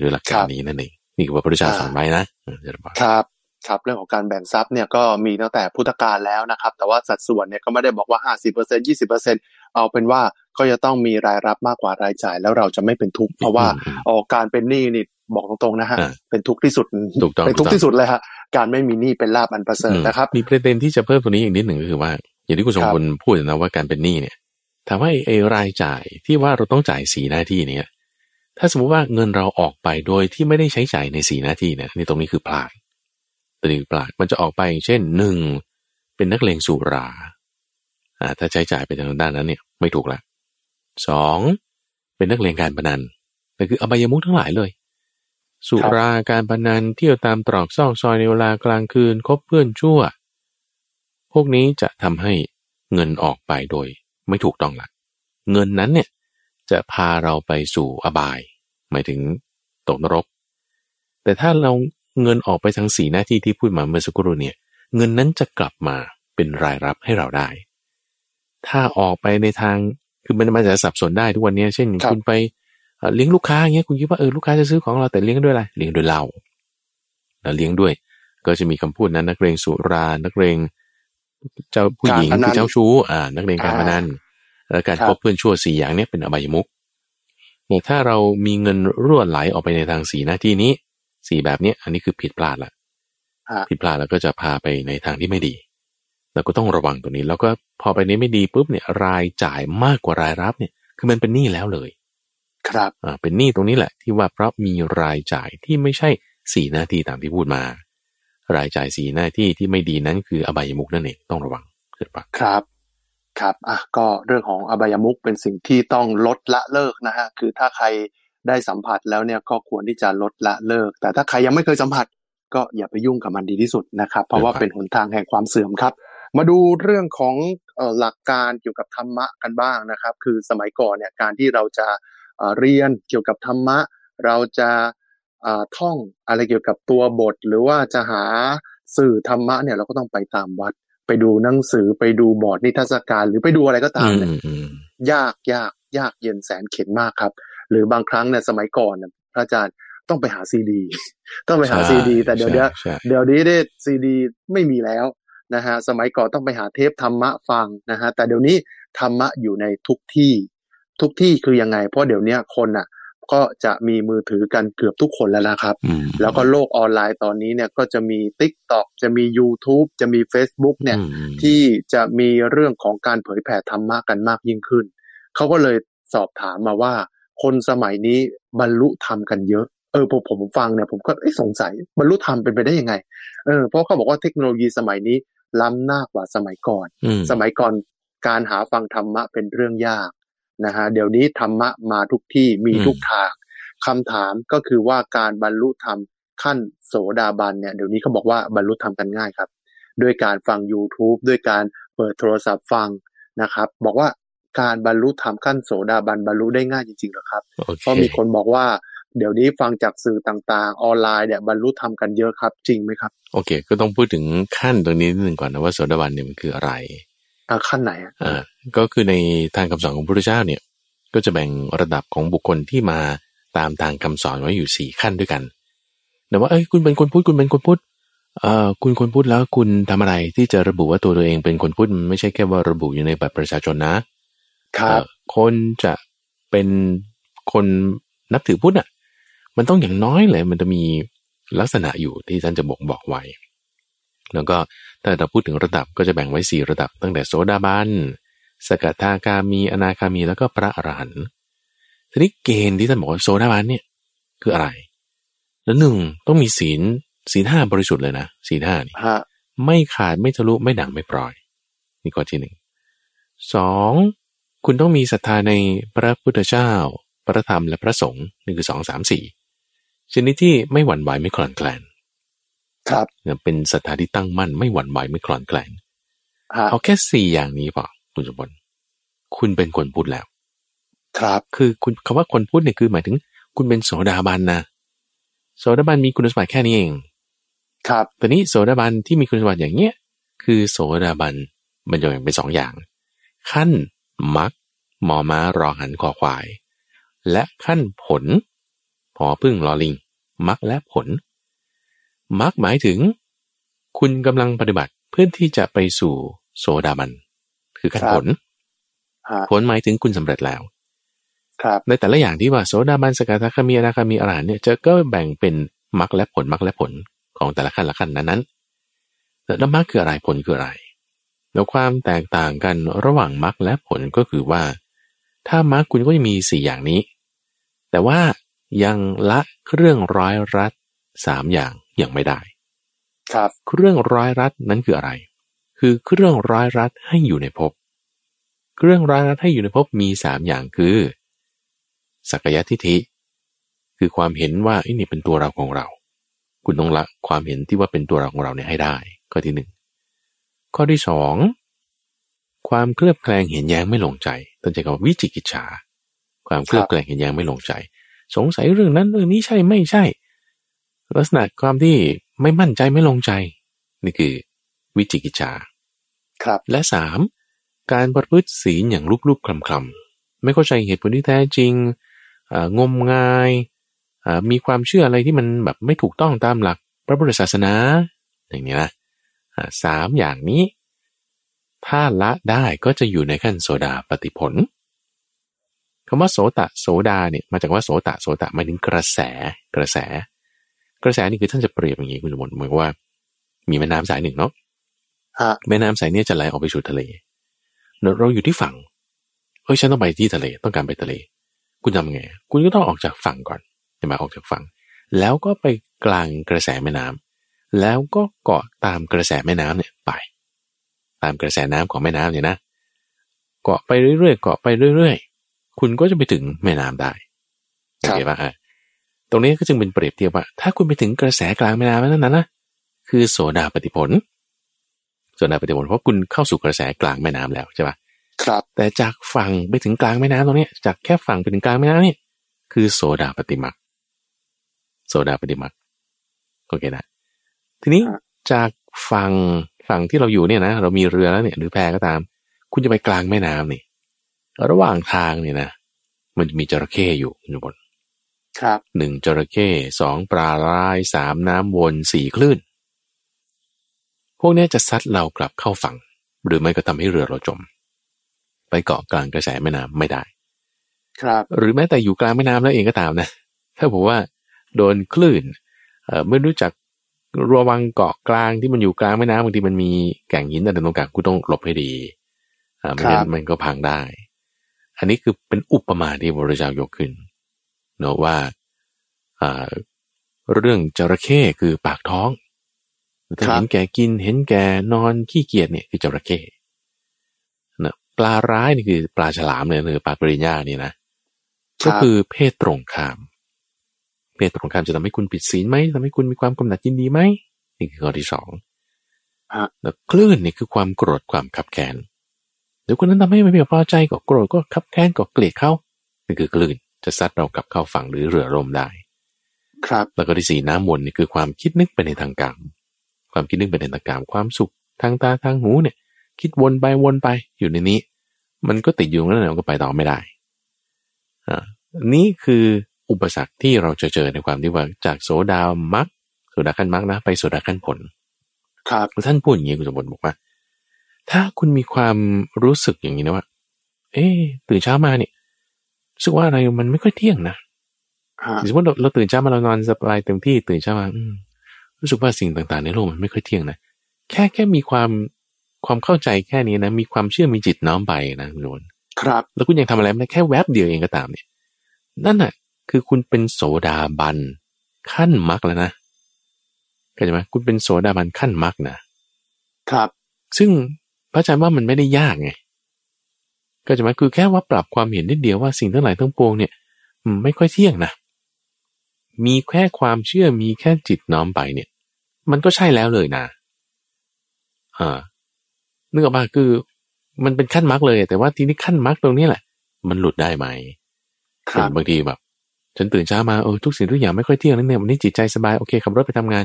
ด้วยหลักการนี้นั่นเองนี่คือพระพุทธเจ้าสอนไว้นะเออเดี๋ยวเราบอกครับครับเรื่องของการแบ่งทรัพย์เนี่ยก็มีตั้งแต่พุทธกาลแล้วนะครับ แต่ว่าสัดส่วนเนี่ยก็ไม่ได้บอกว่า 50% 20%เอาเป็นว่าก็จะต้องมีรายรับมากกว่ารายจ่ายแล้วเราจะไม่เป็นทุกข์เพราะว่าอืมออกการเป็นหนี้นี่บอกตรงๆนะฮะอ่าเป็นทุกข์ที่สุดถูกต้องเป็นทุกข์ถูกต้องที่สุดเลยฮะ การไม่มีหนี้เป็นลาบอันประเสริฐนะครับ มีประเด็นที่จะเพิ่มตัวนี้อีกนิดหนึ่งก็คือว่า อย่างที่คุณทรงครับพลพูดนะว่าการเป็นหนี้เนี่ยถามว่าไอ้ไอ้รายจ่ายที่ว่าเราต้องจ่ายสีหน้าที่เนี่ย ถ้าสมมติว่าเงินเราออกไปโดยที่ไม่ได้ใช้จ่ายในสีหน้าที่เนี่ยนี่ตรงนี้คือพลาดตัวนี้คือพลาดมันจะออกไปอย่างเช่นหนึ่งเป็นนักเลงสุราอ่าถ้าใช้จ่ายไปทางด้านนั้นเนี่ยไม่ถูกละสองเป็นนักเลงการพนันนั่นคืออบายมุขทั้งหลายเลย สุราการพนันเที่ยวตามตรอกซอกซอยในเวลากลางคืนคบเพื่อนชั่ว พวกนี้จะทำให้เงินออกไปโดย ไม่ถูกต้องละเงินนั้นเนี่ยจะพาเราไปสู่อบาย หมายถึงตกนรก แต่ถ้าเราเงินออกไปทั้งสีหน้าที่ที่พูดมาเมื่อสักครู่เนี่ย เงินนั้นจะกลับมาเป็นรายรับให้เราได้ ถ้าออกไปในทางคือมันมันจะสับสนได้ทุกวันนี้ เช่นครับคุณไป เอ่อเลี้ยงลูกค้าอย่างเงี้ยคุณคิดว่าเออลูกค้าจะซื้อของเราแต่เลี้ยงด้วยอะไรเลี้ยงด้วยเหล้าแล้วเลี้ยงด้วย ก็จะมีคำพูดนั้นนักเรงสุรา นักเรงเจ้าผู้หญิงการพนันคือเจ้าชู้อ่า นักเรงการพนันและการครับคบเพื่อนชั่วสี่อย่างเนี้ยเป็นอบายมุขเนี่ยถ้าเรามีเงินรั่วไหลออกไปในทางสีหน้าที่นี้สีแบบเนี้ยอันนี้คือผิดพลาดละฮะผิดพลาดแล้วก็จะพาไปในทางที่ไม่ดีเราก็ต้องระวังตรงนี้ แล้วก็พอไปนี้ไม่ดีปุ๊บเนี่ยรายจ่ายมากกว่ารายรับเนี่ย คือมันเป็นหนี้แล้วเลย ครับอ่าเป็นหนี้ตรงนี้แหละที่ว่าเพราะมีรายจ่ายที่ไม่ใช่สี่หน้าที่ตามที่พูดมา รายจ่ายสี่หน้าที่ที่ไม่ดีนั้นคืออบายมุกนั่นเองต้องระวังเกิดปะครับครับอะก็เรื่องของอบายมุขเป็นสิ่งที่ต้องลดละเลิกนะฮะคือถ้าใครได้สัมผัสแล้วเนี่ยก็ควรที่จะลดละเลิก แต่ถ้าใครยังไม่เคยสัมผัส ก็อย่าไปยุ่งกับมันดีที่สุดนะครับ เพราะว่าเป็นหนทางแห่งความเสื่อมครับ มาดูเรื่องของเอ่อหลักการเกี่ยวกับธรรมะกันบ้างนะครับ คือสมัยก่อนเนี่ยการที่เราจะ เอ่อเรียนเกี่ยวกับธรรมะ เราจะเอ่อท่องอะไรเกี่ยวกับตัวบท หรือว่าจะหาสื่อธรรมะเนี่ยเราก็ต้องไปตามวัด ไปดูหนังสือไปดูบอร์ดนิทรรศการ หรือไปดูอะไรก็ตามอืมเนี่ยอืมอืมยากยากยากเย็นแสนเข็นมากครับ หรือบางครั้งเนี่ยสมัยก่อนเนี่ยพระอาจารย์ต้องไปหาซีดี ต้องไปหาซีดี แต่เดี๋ยวเนี้ยใช่ใช่เดี๋ยวนี้ได้ซีดีไม่มีแล้วนะฮะสมัยก่อนต้องไปหาเทปธรรมะฟังนะฮะแต่เดี๋ยวนี้ธรรมะอยู่ในทุกที่ ทุกที่คือยังไง เพราะเดี๋ยวเนี้ยคนอะ ก็จะมีมือถือกันเกือบทุกคนแล้วนะครับอืมแล้วก็โลกออนไลน์ตอนนี้เนี่ยก็จะมี t ิ k t o k จะมี YouTube จะมี Facebook เนี่ยอืมอืมที่จะมีเรื่องของการเผยแผ่ธรรมะกันมากยิ่งขึ้น เขาก็เลยสอบถามมาว่า คนสมัยนี้บรรลุธรรมกันเยอะเออผมผมฟังเนี่ยผมก็เอ๊ะสงสัยบรรลุธรรมเป็นไปได้ยังไงเออเพราะเขาบอกว่าเทคโนโลยีสมัยนี้ล้ำหน้ากว่าสมัยก่อนอืมสมัยก่อนการหาฟังธรรมะเป็นเรื่องยาก นะฮะเดี๋ยวนี้ธรรมะมาทุกที่มีทุกทางคำถามก็คือว่าการบรรลุธรรมขั้นโสดาบันเนี่ยเดี๋ยวนี้เขาบอกว่าบรรลุธรรมกันง่ายครับ ด้วยการฟัง YouTube ด้วยการเปิดโทรศัพท์ฟังนะครับ บอกว่าการบรรลุธรรมขั้นโสดาบันบรรลุได้ง่ายจริงๆเหรอครับโอเคเพราะมีคนบอกว่าเดี๋ยวนี้ฟังจากสื่อต่างๆ ออนไลน์เนี่ยบรรลุธรรมกันเยอะครับ จริงไหมครับ โอเค ก็ต้องพูดถึงขั้นตรงนี้นิดหนึ่งก่อนนะว่าโสดาบันเนี่ยมันคืออะไร อะขั้นไหนอะอ่าก็คือในทางคำสอนของพระพุทธเจ้าเนี่ย ก็จะแบ่งระดับของบุคคลที่มาตามทางคำสอนไว้อยู่สี่ขั้นด้วยกันแต่ว่าเอ้ยคุณเป็นคนพูดคุณเป็นคนพูดเอ่อคุณคนพูดแล้วคุณทำอะไรที่จะระบุว่าตัวตัวเองเป็นคนพูดมันไม่ใช่แค่ว่าระบุอยู่ในบัตรประชาชนนะครับคนจะเป็นคนนับถือพุทธอะ มันต้องอย่างน้อยเลย มันจะมีลักษณะอยู่ที่ท่านจะบอกบอกไว้ แล้วก็ ถ้าเราพูดถึงระดับก็จะแบ่งไว้สี่ระดับ ตั้งแต่โสดาบัน สกทาคามี อนาคามี แล้วก็พระอรหันต์ ทีนี้เกณฑ์ที่ท่านบอกว่าโสดาบันเนี่ยคืออะไร แล้วหนึ่งต้องมีศีลศีลห้าบริสุทธิ์เลยนะศีลห้านี่ฮะไม่ขาดไม่ทะลุไม่ด่างไม่ปล่อย นี่ข้อที่หนึ่งสองคุณต้องมีศรัทธาในพระพุทธเจ้า พระธรรมและพระสงฆ์นี่คือสองสามสี่ชนิดที่ไม่หวั่นไหวไม่คลอนแคลน ครับเนี่ยเป็นศรัทธาที่ตั้งมั่นไม่หวั่นไหวไม่คลอนแคลนฮะเอาแค่สี่อย่างนี้พอคุณสมบัติคุณเป็นคนพูดแล้ว ครับคือคุณคำว่าคนพูดเนี่ยคือหมายถึง คุณเป็นโสดาบันนะโสดาบันมีคุณสมบัติแค่นี้เอง ครับตอนนี้โสดาบันที่มีคุณสมบัติอย่างเนี้ยคือโสดาบันมันจะแบ่งเป็นสองอย่าง ขั้นมักมอม้ารอหันคอควาย และขั้นผลพอพึ่งลอลิงมักและผล มักหมายถึง คุณกำลังปฏิบัติเพื่อที่จะไปสู่โสดาบัน คือขั้นผลฮะผลหมายถึงคุณสำเร็จแล้ว ครับ ในแต่ละอย่างที่ว่าโสดาบันสกทาคามีอนาคามีอรหันต์เนี่ยจะก็แบ่งเป็นมรรคและผลมรรคและผลของแต่ละขั้นละขั้นนั้นๆแล้วมรรคคืออะไรผลคืออะไรแล้วความแตกต่างกันระหว่างมรรคและผลก็คือว่า ถ้ามรรคคุณก็จะมีสี่อย่างนี้ แต่ว่ายังละเครื่องร้อยรัด สามอย่างยังไม่ได้ ครับเครื่องร้อยรัดนั้นคืออะไร คือเครื่องร้อยรัดให้อยู่ในภพเครื่องร้อยรัดให้อยู่ในภพมีสามอย่างคือสักยทิฏฐิคือความเห็นว่าไอ้นี่เป็นตัวเราของเรา คุณต้องละความเห็นที่ว่าเป็นตัวเราของเราเนี่ยให้ได้ ข้อที่หนึ่งข้อที่สองความเคลือบแคลงเห็นแย้งไม่ลงใจต้องใช้คำว่าวิจิกิจฉา ความเคลือบแคลงเห็นแย้งไม่ลงใจ สงสัยเรื่องนั้นเรื่องนี้ใช่ไม่ใช่ ลักษณะความที่ไม่มั่นใจไม่ลงใจ นี่คือวิจิกิจฉาครับ และสามการประพฤติศีลอย่างลุบๆคลำๆไม่เข้าใจเหตุผลที่แท้จริงอ่างมงายอ่ามีความเชื่ออะไรที่มันแบบไม่ถูกต้องตามหลักพระพุทธศาสนา อย่างนี้นะอ่าสามอย่างนี้ ถ้าละได้ก็จะอยู่ในขั้นโสดาปฏิผลคำว่าโสตะโสดาเนี่ยมาจากว่าโสตะโสตะหมายถึงกระแสกระแส กระแสนี่คือท่านจะเปรียบอย่างนี้คุณสมบัติเหมือนกับว่า มีแม่น้ำสายหนึ่งเนาะฮะแม่น้ำสายเนี้จะไหลออกไปสู่ทะเลเราเราอยู่ที่ฝั่งเฮ้ยฉันต้องไปที่ทะเลต้องการไปทะเล คุณทำไง คุณก็ต้องออกจากฝั่งก่อนใช่ไหมออกจากฝั่ง แล้วก็ไปกลางกระแสแม่น้ำแล้วก็เกาะตามกระแสแม่น้ำเนี่ยไป ตามกระแสน้ำของแม่น้ำเนี่ยนะเกาะไปเรื่อยๆเกาะไปเรื่อย ๆ คุณก็จะไปถึงแม่น้ำได้โอเคป่ะอะ ตรงนี้ก็จึงเป็นเปรียบเทียบว่า ถ้าคุณไปถึงกระแสกลางแม่น้ำนั้นนะนะคือโสดาปฏิผลโสดาปฏิผลเพราะคุณเข้าสู่กระแสกลางแม่น้ำแล้วใช่ปะครับ แต่จากฝั่งไปถึงกลางแม่น้ำตรงเนี้ยจากแค่ฝั่งไปถึงกลางแม่น้ำนี่คือโสดาปฏิมักโสดาปฏิมักโอเคนะทีนี้จากฝั่งฝั่งที่เราอยู่เนี่ยนะเรามีเรือแล้วเนี่ยหรือแพก็ตาม คุณจะไปกลางแม่น้ำนี่ระหว่างทางเนี่ยนะ มันจะมีจระเข้อยู่อยู่บน ครับหนึ่งจระเข้สองปลาร้ายสามน้ำวนสี่คลื่น พวกเนี้ยจะซัดเรากลับเข้าฝั่ง หรือไม่ก็ทำให้เรือเราจม ไปเกาะกลางกระแสแม่น้ำไม่ได้ ครับ หรือแม้แต่อยู่กลางแม่น้ำแล้วเองก็ตามนะ ถ้าผมว่าโดนคลื่นเอ่อไม่รู้จักระวังเกาะกลางที่มันอยู่กลางแม่น้ำบางทีมันมีแก่งหินอะไรตรงกลางกูต้องหลบให้ดีอ่าไม่งั้นมันก็พังได้ อันนี้คือเป็นอุปมาที่พระเจ้ายกขึ้น เนาะว่าอ่าเรื่องจระเข้คือปากท้องถ้าเห็นแก่กินเห็นแก่นอนขี้เกียจเนี่ยคือจระเข้นะปลาร้ายนี่คือปลาฉลามเนี่ยหรือปลาปริญญานี่นะครัก็บคือเพศตรงข้าม เพศตรงข้ามจะทำให้คุณผิดศีลไหมทำให้คุณมีความกำหนัดยินดีไหมนี่คือข้อที่สองฮะแล้วคลื่นนี่คือความโกรธความขับแค้นเดี๋ยวคนนั้นทำให้ไม่พอใจก็โกรธก็ขับแค้นก็เกลียดเขานี่คือคลื่น จะซัดเรากลับเข้าฝั่งหรือเรือล่มได้ ครับแล้วก็ที่สี่น้ำวนนี่คือความคิดนึกไปในทางกามความคิดนึกไปในทางกามความสุขทางตาทางหูเนี่ย คิดวนไปวนไปอยู่ในนี้ มันก็ติดอยู่นั่นแหละมันก็ไปต่อไม่ได้อ่านี่คืออุปสรรคที่เราจะเจอในความที่ว่าจากโสดามักโสดาขั้นมักนะ ไปโสดาขั้นผล ครับท่านพูดอย่างนี้คุณสมบัติบอกว่า ถ้าคุณมีความรู้สึกอย่างนี้นะว่า เอ๊ะตื่นเช้ามาเนี่ย รู้สึกว่าอะไรมันไม่ค่อยเที่ยงนะฮะสมมติเราเราตื่นเช้ามาเรานอนสบายเต็มที่ตื่นเช้ามาอืมรู้สึกว่าสิ่งต่างๆ ในโลกมันไม่ค่อยเที่ยงนะแค่แค่มีความความเข้าใจแค่นี้นะ มีความเชื่อมีจิตน้อมไปนะคุณสมบัติครับ แล้วคุณยังทำอะไรไม่ได้แค่แวบเดียวเองก็ตามเนี่ย นั่นน่ะ คือคุณเป็นโสดาบันขั้นมรรคแล้วนะเข้าใจไหมคุณเป็นโสดาบันขั้นมรรคนะครับ ซึ่งพระอาจารย์ว่ามันไม่ได้ยากไง ก็จะหมายคือแค่ว่าปรับความเห็นนิดเดียวว่าสิ่งทั้งหลายทั้งปวงเนี่ยมันไม่ค่อยเที่ยงนะ มีแค่ความเชื่อมีแค่จิตน้อมไปเนี่ย มันก็ใช่แล้วเลยนะอ่านึกออกมาคือ มันเป็นขั้นมรรคเลย แต่ว่าทีนี้ขั้นมรรคตรงนี้แหละ มันหลุดได้ไหมครับอย่างบางทีแบบฉันตื่นเช้ามาเออทุกสิ่งทุกอย่างไม่ค่อยเที่ยงนั่นเนี่ยวันนี้จิตใจสบายโอเคขับรถไปทำงาน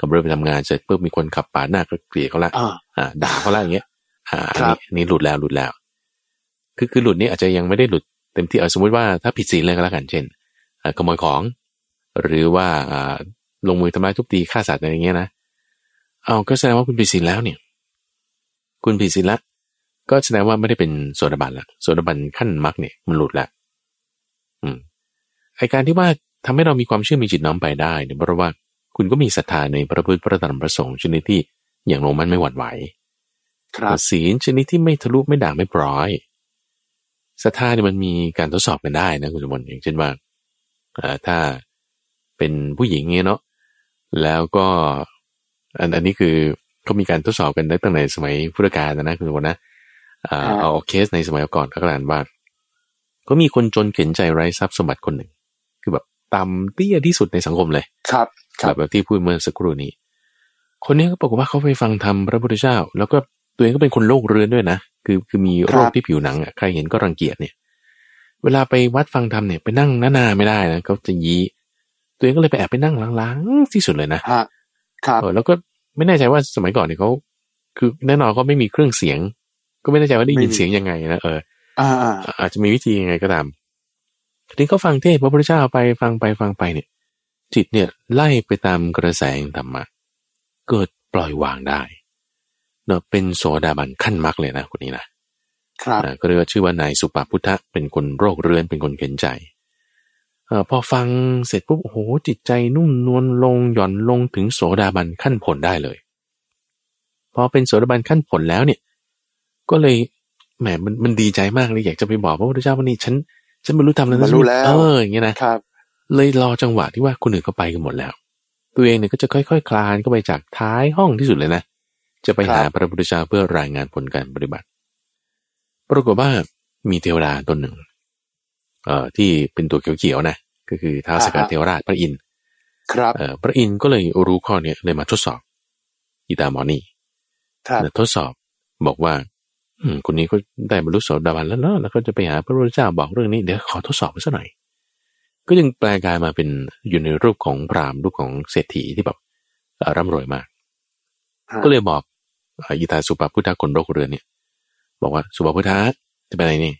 ขับรถไปทำงานเสร็จปุ๊บมีคนขับปาดหน้าก็เกลียดเขาละอ่าอ่าด่าเขาละอย่างเงี้ยอ่าอันครันี้บอันนี้หลุดแล้วหลุดแล้ว คือคือหลุดนี้อาจจะยังไม่ได้หลุดเต็มที่เอาสมมติว่าถ้าผิดศีลเลยก็แล้วกันเช่นอ่าขโมยของ หรือว่าอ่าลงมือทำร้ายทุบตีฆ่าสัตว์อะไรอย่างเงี้ยนะเอาก็แสดงว่าคุณผิดศีลแล้วเนี่ย คุณผิดศีลละ ก็แสดงว่าไม่ได้เป็นโสดาบันละโสดาบันขั้นมรรคเนี่ยมันหลุดละอืมไอการที่ว่าทำให้เรามีความเชื่อมีจิตน้อมไปได้เนี่ยเพราะว่าคุณก็มีศรัทธาในพระพุทธพระธรรมพระสงฆ์ชนิดที่อย่างลงมันไม่หวั่นไหวครับศีลชนิดที่ไม่ทะลุไม่ด่างไม่ปร้อย ศรัทธาเนี่ยมันมีการทดสอบกันได้นะคุณสมบัติอย่างเช่นว่าเอ่อถ้าเป็นผู้หญิงเงี้ยเนาะแล้วก็อันอันนี้คือเขามีการทดสอบกันได้ตั้งแต่สมัยพุทธกาลนะนะคุณสมบัตินะอ่าครับเอาเคสในสมัยก่อนก็กลานว่าก็มีคนจนเข็นใจไร้ทรัพย์สมบัติคนหนึ่ง คือแบบต่ำเตี้ยที่สุดในสังคมเลย ครับคแบรับบแบบที่พูดเมื่อสักครู่นี้ คนนี้ก็บอกว่าเขาไปฟังธรรมพระพุทธเจ้า แล้วก็ ตัวเองก็เป็นคนโรคเรื้อนด้วยนะคือคือมีโรคที่ผิวหนังอะใครเห็นก็รังเกียจเนี่ย เวลาไปวัดฟังธรรมเนี่ยไปนั่งหน้าๆไม่ได้นะเขาจะยี้ตัวเองก็เลยไปแอบไปนั่งหลังๆที่สุดเลยนะฮะครับเออแล้วก็ไม่แน่ใจว่าสมัยก่อนเนี่ยเขาคือแน่นอนเขาไม่มีเครื่องเสียง ก็ไม่แน่ใจว่าได้ยินเสียงยังไงนะเอออ่าอ่าอาจจะมีวิธียังไงก็ตามทีนี้เขาฟังเทศน์พระพุทธเจ้าไปฟังไปฟังไปเนี่ย จิตเนี่ยไล่ไปตามกระแสแห่งธรรมะเกิดปล่อยวางได้ เนาะเป็นโสดาบันขั้นมรรคเลยนะคนนี้นะครับนะก็เรียกว่าชื่อว่านายสุปาพุทธะเป็นคนโรคเรื้อนเป็นคนเข็นใจเออพอฟังเสร็จปุ๊บโอ้โหจิตใจนุ่มนวลลงหย่อนลงถึงโสดาบันขั้นผลได้เลยพอเป็นโสดาบันขั้นผลแล้วเนี่ย ก็เลยแหมมันมันดีใจมากเลยอยากจะไปบอกพระพุทธเจ้าว่านี่ฉัน ฉันบรรลุธรรมแล้วนะบรรลุแล้วเอออย่างเงี้ยนะครับ เลยรอจังหวะที่ว่าคนอื่นเขาไปกันหมดแล้ว ตัวเองเนี่ยก็จะค่อยๆคคลานเข้าไปจากท้ายห้องที่สุดเลยนะ จะไปหาครับพระพุทธเจ้าเพื่อรายงานผลการปฏิบัติ ปรากฏว่ามีเทวดาตนหนึ่ง เอ่อที่เป็นตัวเขียวๆนะ ก็คือท้าวสกัดเทวราชพระอินทร์ครับเอ่อพระอินทร์ก็เลยรู้ข้อเนี้ยเลยมาทดสอบอีตาหมอนี่ครับทดสอบบอกว่า อืมคนนี้ก็ได้บรรลุโสดาบันแล้วเนาะแล้วก็จะไปหาพระพุทธเจ้าบอกเรื่องนี้เดี๋ยวขอทดสอบมันสักหน่อย ก็ยังแปลกายมาเป็นอยู่ในรูปของพราหมณ์รูปของเศรษฐีที่แบบเอ่อร่ำรวยมากฮะก็เลยบอกเอ่ออิตาสุปาพุทธคนโรคเรือนเนี่ย บอกว่าสุปาพุทธะจะไปไหนนี่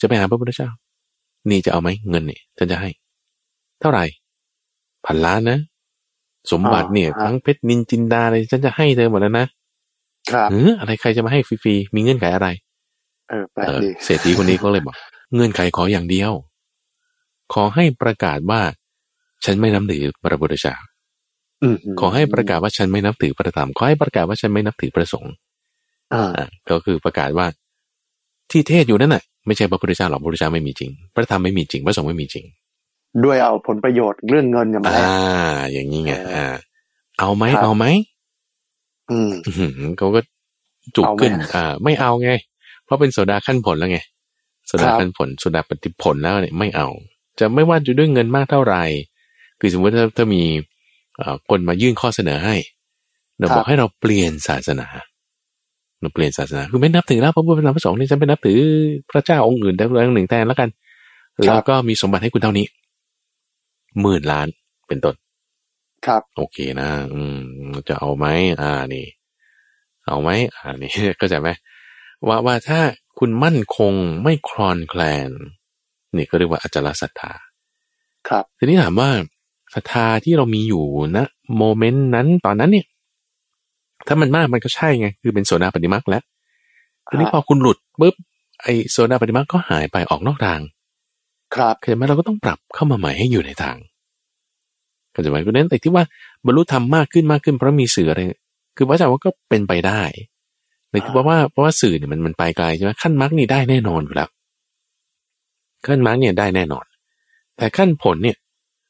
จะไปหาพระพุทธเจ้า นี่จะเอาไหมเงินนี่ฉันจะให้ เท่าไหร่พันล้านนะสมบัติเนี่ยทั้งเพชรนินจินดาเลยฉันจะให้เธอหมดแล้วนะครับเอออะไรใครจะมาให้ฟรีๆมีเงื่อนไขอะไร เออแปลกเออดีเศรษฐีคนนี้ก็เลยบอก เงื่อนไขขออย่างเดียว ขอให้ประกาศว่า ฉันไม่นับถือพระพุทธเจ้าอืม ขอให้ประกาศว่าฉันไม่นับถือพระธรรมขอให้ประกาศว่าฉันไม่นับถือพระสงฆ์อ่าอ่าก็คือประกาศว่า ที่เทศอยู่นั่นน่ะไม่ใช่พระพุทธเจ้าหรอกพระพุทธเจ้าไม่มีจริง พระธรรมไม่มีจริงพระสงฆ์ไม่มีจริง ด้วยเอาผลประโยชน์เรื่องเงินกันมาอ่า อย่างนี้ไงอ่า เอาไหมครับเอาไหมอืมอื้อหือเขาก็จุกเอาไหมขึ้น อ่า ไม่เอาไง เพราะเป็นโสดาขั้นผลแล้วไงโสดาครับขั้นผลโสดาปฏิผลแล้วเนี่ยไม่เอา จะไม่ว่าจะด้วยเงินมากเท่าไหร่คือสมมติถ้าถ้ามีเอ่อ คนมายื่นข้อเสนอให้เราบอกให้เราเปลี่ยนศาสนาเราเปลี่ยนศาสนาคือไม่นับถือแล้วพระพุทธพระธรรมพระสงฆ์นี่ฉันไปนับถือพระเจ้าองค์อื่นแต่ละองค์หนึ่งแทนแล้วกัน แล้วก็มีสมบัติให้คุณเท่านี้หมื่นล้านเป็นต้นครับ โอเคนะ อืม จะเอาไหมอ่านี่ เอาไหมอ่านี่ก็จะไหมว่าว่าถ้าคุณมั่นคงไม่คลอนแคลน นี่ก็เรียกว่าอจลศรัทธา ครับ ทีนี้ถามว่า ศรัทธาที่เรามีอยู่นะโมเมนต์นั้นตอนนั้นเนี่ย ถ้ามันมากมันก็ใช่ไง คือเป็นโซดาปฏิมาคแล้วทีนี้พอคุณหลุดปุ๊บไอโซดาปฏิมาคก็หายไปออกนอกทาง ครับเข้าใจไหมเราก็ต้องปรับเข้ามาใหม่ให้อยู่ในทางเข้าใจไหมเพราะฉะนั้นไอ้ที่ว่าบรรลุธรรมมากขึ้นมากขึ้นเพราะมีสื่ออะไรคือพระอาจารย์ว่าก็เป็นไปได้แต่คือเพราะว่าเพราะว่าสื่อเนี่ยมันมันไปไกลใช่ไหมขั้นมรรคนี่ได้แน่นอนอยู่แล้วขั้นมรรคเนี่ยได้แน่นอน แต่ขั้นผลเนี่ย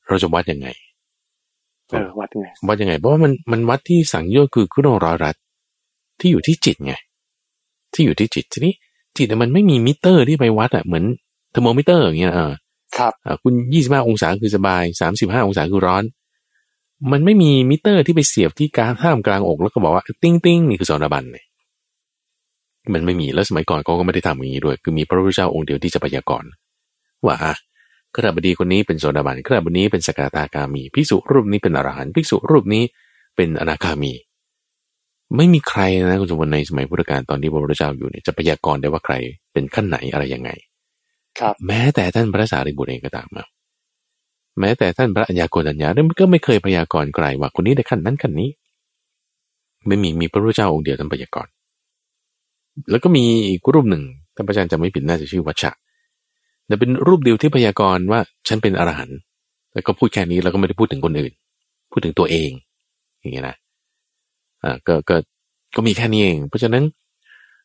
เราจะวัดยังไงเออวัดไงวัดยังไง เพราะว่ามันมันวัดที่สังโยชน์คือคุณร้อยรัดที่อยู่ที่จิตไง ที่อยู่ที่จิตทีนี้จิตเนี่ยมันไม่มีมิเตอร์ที่ไปวัดอะเหมือนเทอร์โมมิเตอร์อย่างเงี้ยเออครับอ่าคุณยี่สิบห้าองศาคือสบายสามสิบห้าองศาคือร้อน มันไม่มีมิเตอร์ที่ไปเสียบที่กลางท่ามกลางอกแล้วก็บอกว่า ติ้งติ้งนี่คือโสดาบันเนี่ยมันไม่มีแล้วสมัยก่อนเขาก็ไม่ได้ทำอย่างนี้ด้วย คือมีพระพุทธเจ้าองค์เดียวที่จะพยากรณ์ว่าอะ ขณะบดีคนนี้เป็นโซดาบันขณะบดีเป็นสกทาคามีภิกษุรูปนี้เป็นอรหันต์ภิกษุรูปนี้เป็นอนาคามี ไม่มีใครนะคุณสมบัติในสมัยพุทธกาลตอนที่พระพุทธเจ้าอยู่เนี่ยจะพยากรณ์ได้ว่าใครเป็นขั้นไหนอะไรยังไง ครับ แม้แต่ท่านพระสารีบุตรเองก็ตามนะแม้แต่ท่านพระอัญญาโกณัญญาก็ไม่เคยพยากรณ์ไกลว่าคนนี้ได้ขั้นนั้นขั้นนี้ ไม่มีมีพระพุทธเจ้าองค์เดียวท่านพยากรณ์แล้วก็มีอีกรูปหนึ่งท่านพระอาจารย์จะไม่ผิดน่าจะชื่อวัชชะ แต่เป็นรูปเดียวที่พยากรณ์ว่าฉันเป็นอรหันต์แล้วก็พูดแค่นี้แล้วก็ไม่ได้พูดถึงคนอื่น พูดถึงตัวเอง อย่างเงี้ยนะอ่าก็ก็ก็มีแค่นี้เอง เพราะฉะนั้น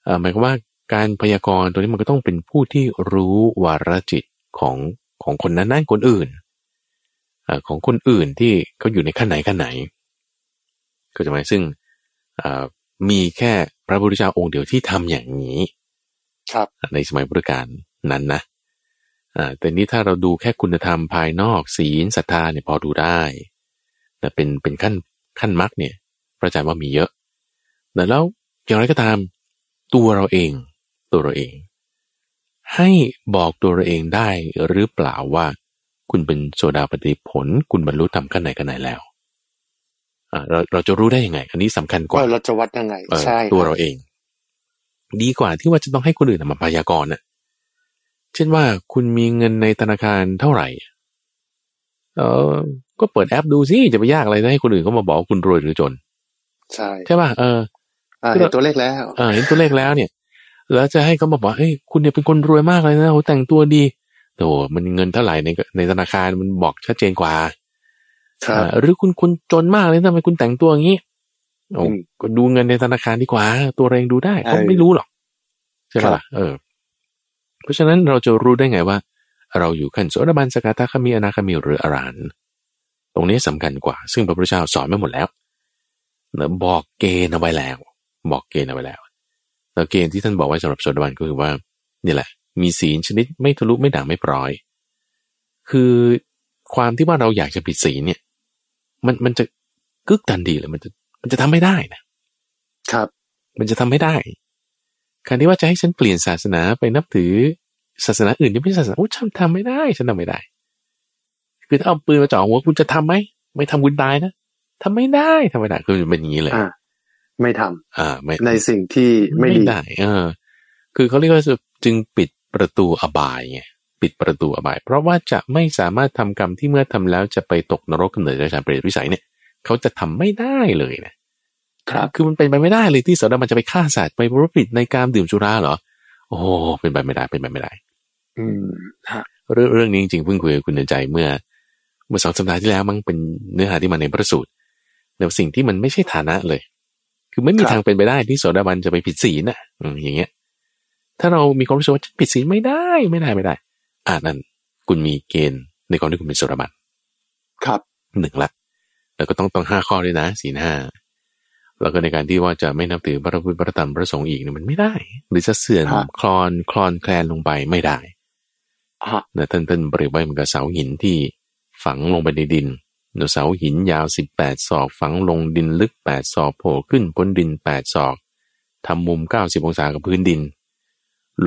อ่าหมายความว่าการพยากรณ์ตัวนี้มันก็ต้องเป็นผู้ที่รู้วาระจิตของของคนนั้นนั่นคนอื่นอของคนอื่นที่เขาอยู่ในขั้นไหนขั้นไหนก็จะหมายซึ่งมีแค่พระพุทธเจ้าองค์เดียวที่ทำอย่างนี้ ครับในสมัยพุทธกาลนั้นนะ อ่าแต่นี้ถ้าเราดูแค่คุณธรรมภายนอกศีลศรัทธาเนี่ยพอดูได้ แต่เป็นเป็นขั้นขั้นมรรคเนี่ยพระอาจารย์ว่ามีเยอะ แต่แล้วอย่างไรก็ตาม ตัวเราเอง ตัวเราเอง ให้บอกตัวเราเองได้หรือเปล่าว่า คุณเป็นโซดาปฏิผล คุณบรรลุธรรมขั้นไหนกันไหนแล้วอ่าเราเราจะรู้ได้ยังไง อันนี้สำคัญกว่าเราจะวัดยังไงเออใช่ตัวเราเอง ดีกว่าที่ว่าจะต้องให้คนอื่นมาพยากรณ์น่ะ เช่นว่าคุณมีเงินในธนาคารเท่าไหร่ เออ ก็เปิดแอปดูสิจะไปยากอะไรนะให้คนอื่นเขามาบอกว่าคุณรวยหรือจน ใช่ใช่ป่ะเอออ่าเห็นตัวเลขแล้วเออเห็นตัวเลขแล้วเนี่ย แล้วจะให้เขามาบอกว่าเฮ้ยคุณเนี่ยเป็นคนรวยมากเลยนะโหแต่งตัวดีโอ้มันเงินเท่าไหร่ในในธนาคารมันบอกชัดเจนกว่าครับอ่าหรือคุณคุณจนมากเลยทำไมคุณแต่งตัวอย่างนี้โอ้อืมก็ดูเงินในธนาคารดีกว่า ตัวเราเองดูได้ใช่เขาไม่รู้หรอกใช่ไหมครับล่ะเออ เพราะฉะนั้นเราจะรู้ได้ไงว่า เราอยู่ขั้นโสดาบันสกทาคามีอนาคามีหรืออรหันต์ตรงนี้สำคัญกว่า ซึ่งพระพุทธเจ้าสอนมาหมดแล้วเนอะบอกเกณฑ์เอาไว้แล้ว บอกเกณฑ์เอาไว้แล้วแล้วเกณฑ์ที่ท่านบอกไว้สำหรับโสดาบันก็คือว่านี่แหละ มีศีลชนิดไม่ทะลุไม่ด่างไม่ปร้อย คือความที่ว่าเราอยากจะผิดศีลเนี่ย มันมันจะกึกทันทีเลยมันจะมันจะทำไม่ได้นะครับ มันจะทำไม่ได้ การที่ว่าจะให้ฉันเปลี่ยนศาสนาไปนับถือศาสนาอื่นที่ไม่ใช่ศาสนาโอ้ฉันทำไม่ได้ ฉันทำไม่ได้ คือถ้าเอาปืนมาจ่อหัวคุณจะทำไหมไม่ทำคุณตายนะทำไม่ได้ทำไม่ได้คือมันเป็นอย่างนี้เลยอ่าไม่ทำอ่า ไม่ในสิ่งที่ไม่ดีได้เออ คือเขาเรียกว่าจึงปิดประตูอบายไงปิดประตูอบาย เพราะว่าจะไม่สามารถทำกรรมที่เมื่อทำแล้วจะไปตกนรกกำเนิดราชาเปรตวิสัยเนี่ยเขาจะทำไม่ได้เลยนะ ครับ คือมันเป็นไปไม่ได้เลยที่โสดามันจะไปฆ่าสัตว์ไปประพฤติในการดื่มสุราเหรอ โอ้โหเป็นไปไม่ได้เป็นไปไม่ได้ อืมฮะเรื่องเรื่องนี้จริงๆเพิ่งคุยกับคุณเดินใจเมื่อ เมื่อสองสัปดาห์ที่แล้วมันเป็นเนื้อหาที่มาในพระสูตรแต่สิ่งที่มันไม่ใช่ฐานะเลย คือไม่มีทางเป็นไปได้ที่โสดาบันจะไปผิดศีลน่ะอืมอย่างเงี้ย ถ้าเรามีความรู้สึกว่าฉันผิดศีลไม่ได้ไม่ได้ไม่ได้ อ่านั่นคุณมีเกณฑ์ในความที่คุณเป็นโสดาบัน ครับหนึ่งละ แล้วก็ต้องต้องห้าข้อด้วยนะศีลห้า แล้วก็ในการที่ว่าจะไม่นับถือพระพุทธพระธรรมพระสงฆ์อีกเนี่ยมันไม่ได้ หรือจะเสื่อมฮะคลอนคลอนแคลนลงไปไม่ได้ฮะนะท่านท่านเปรียบไว้เหมือนกับเสาหินที่ฝังลงไปในดินเนอะเสาหินยาวสิบแปดศอกฝังลงดินลึกแปดศอกโผล่ขึ้นพ้นดินแปดศอกทำมุมเก้าสิบองศากับพื้นดิน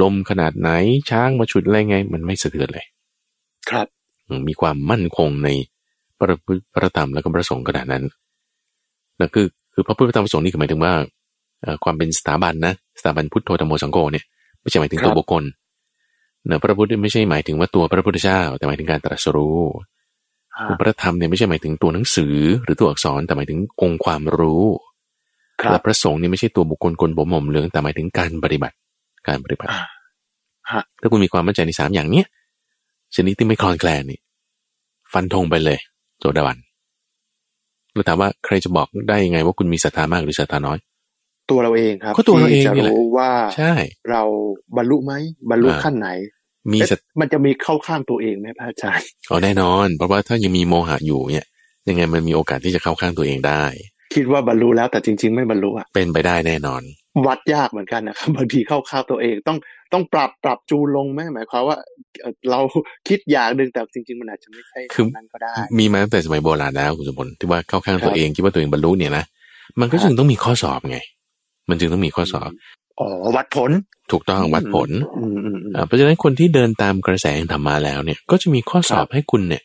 ลมขนาดไหนช้างมาฉุดอะไรไง มันไม่สะเทือนเลย ครับอืมมีความมั่นคงในพระพุทธพระธรรมและก็พระสงฆ์ขนาดนั้นนั่นคือ คือพระพุทธพระธรรมพระสงฆ์นี่คือหมายถึงว่าเอ่อความเป็นสถาบันนะสถาบันพุทโธธรรมโมสังโฆเนี่ยไม่ใช่หมายถึงตัวบุคคลเนอะพระพุทธไม่ใช่หมายถึงว่าตัวพระพุทธเจ้า แต่หมายถึงการตรัสรู้ฮะคือพระธรรมเนี่ยไม่ใช่หมายถึงตัวหนังสือหรือตัวอักษรแต่หมายถึงองค์ความรู้ครัและบพระสงฆ์เนี่ยไม่ใช่ตัวบุคคลคนบ่มหม่มเหลืองแต่หมายถึงการปฏิบัติการปฏิบัติอ่าฮะถ้าคุณมีความมั่นใจในสามอย่างเนี้ยชนิดที่ไม่คลอนแคลนนี่ฟันธงไปเลยโสดาบัน เราถามว่าใครจะบอกได้ยังไงว่าคุณมีศรัทธามากหรือศรัทธาน้อย ตัวเราเองครับก็ตัวเราเองที่จะนี่แหละรู้ว่าใช่ เราบรรลุไหมบรรลุอ่าขั้นไหน มีศรัทเอ๊ะมันจะมีเข้าข้างตัวเองไหมพระอาจารย์เอาแน่นอน เพราะว่าถ้ายังมีโมหะอยู่เนี่ย ยังไงมันมีโอกาสที่จะเข้าข้างตัวเองได้ คิดว่าบรรลุแล้วแต่จริง ๆ ไม่บรรลุอะเป็นไปได้แน่นอน วัดยากเหมือนกันนะครับบางทีเข้าข้างตัวเองต้องต้องปรับปรับจูนลงไหมหมายความว่าเอ่อเราคิดอย่างหนึ่งแต่จริง ๆ มันอาจจะไม่ใช่คือนั้นก็ได้ มีมาตั้งแต่สมัยโบราณแล้วคุณสมบัติที่ว่าเข้าข้างครัตัวบเองคิดว่าตัวเองบรรลุเนี่ยนะมันก็ครับจึงต้องมีข้อสอบไง มันจึงต้องมีข้อสอบอ๋อวัดผล ถูกต้องวัดผลอืมอืมอืมอ่าเพราะฉะนั้นคนที่เดินตามกระแสแห่งธรรมาแล้วเนี่ย ก็จะมีข้อสอบครับให้คุณเนี่ย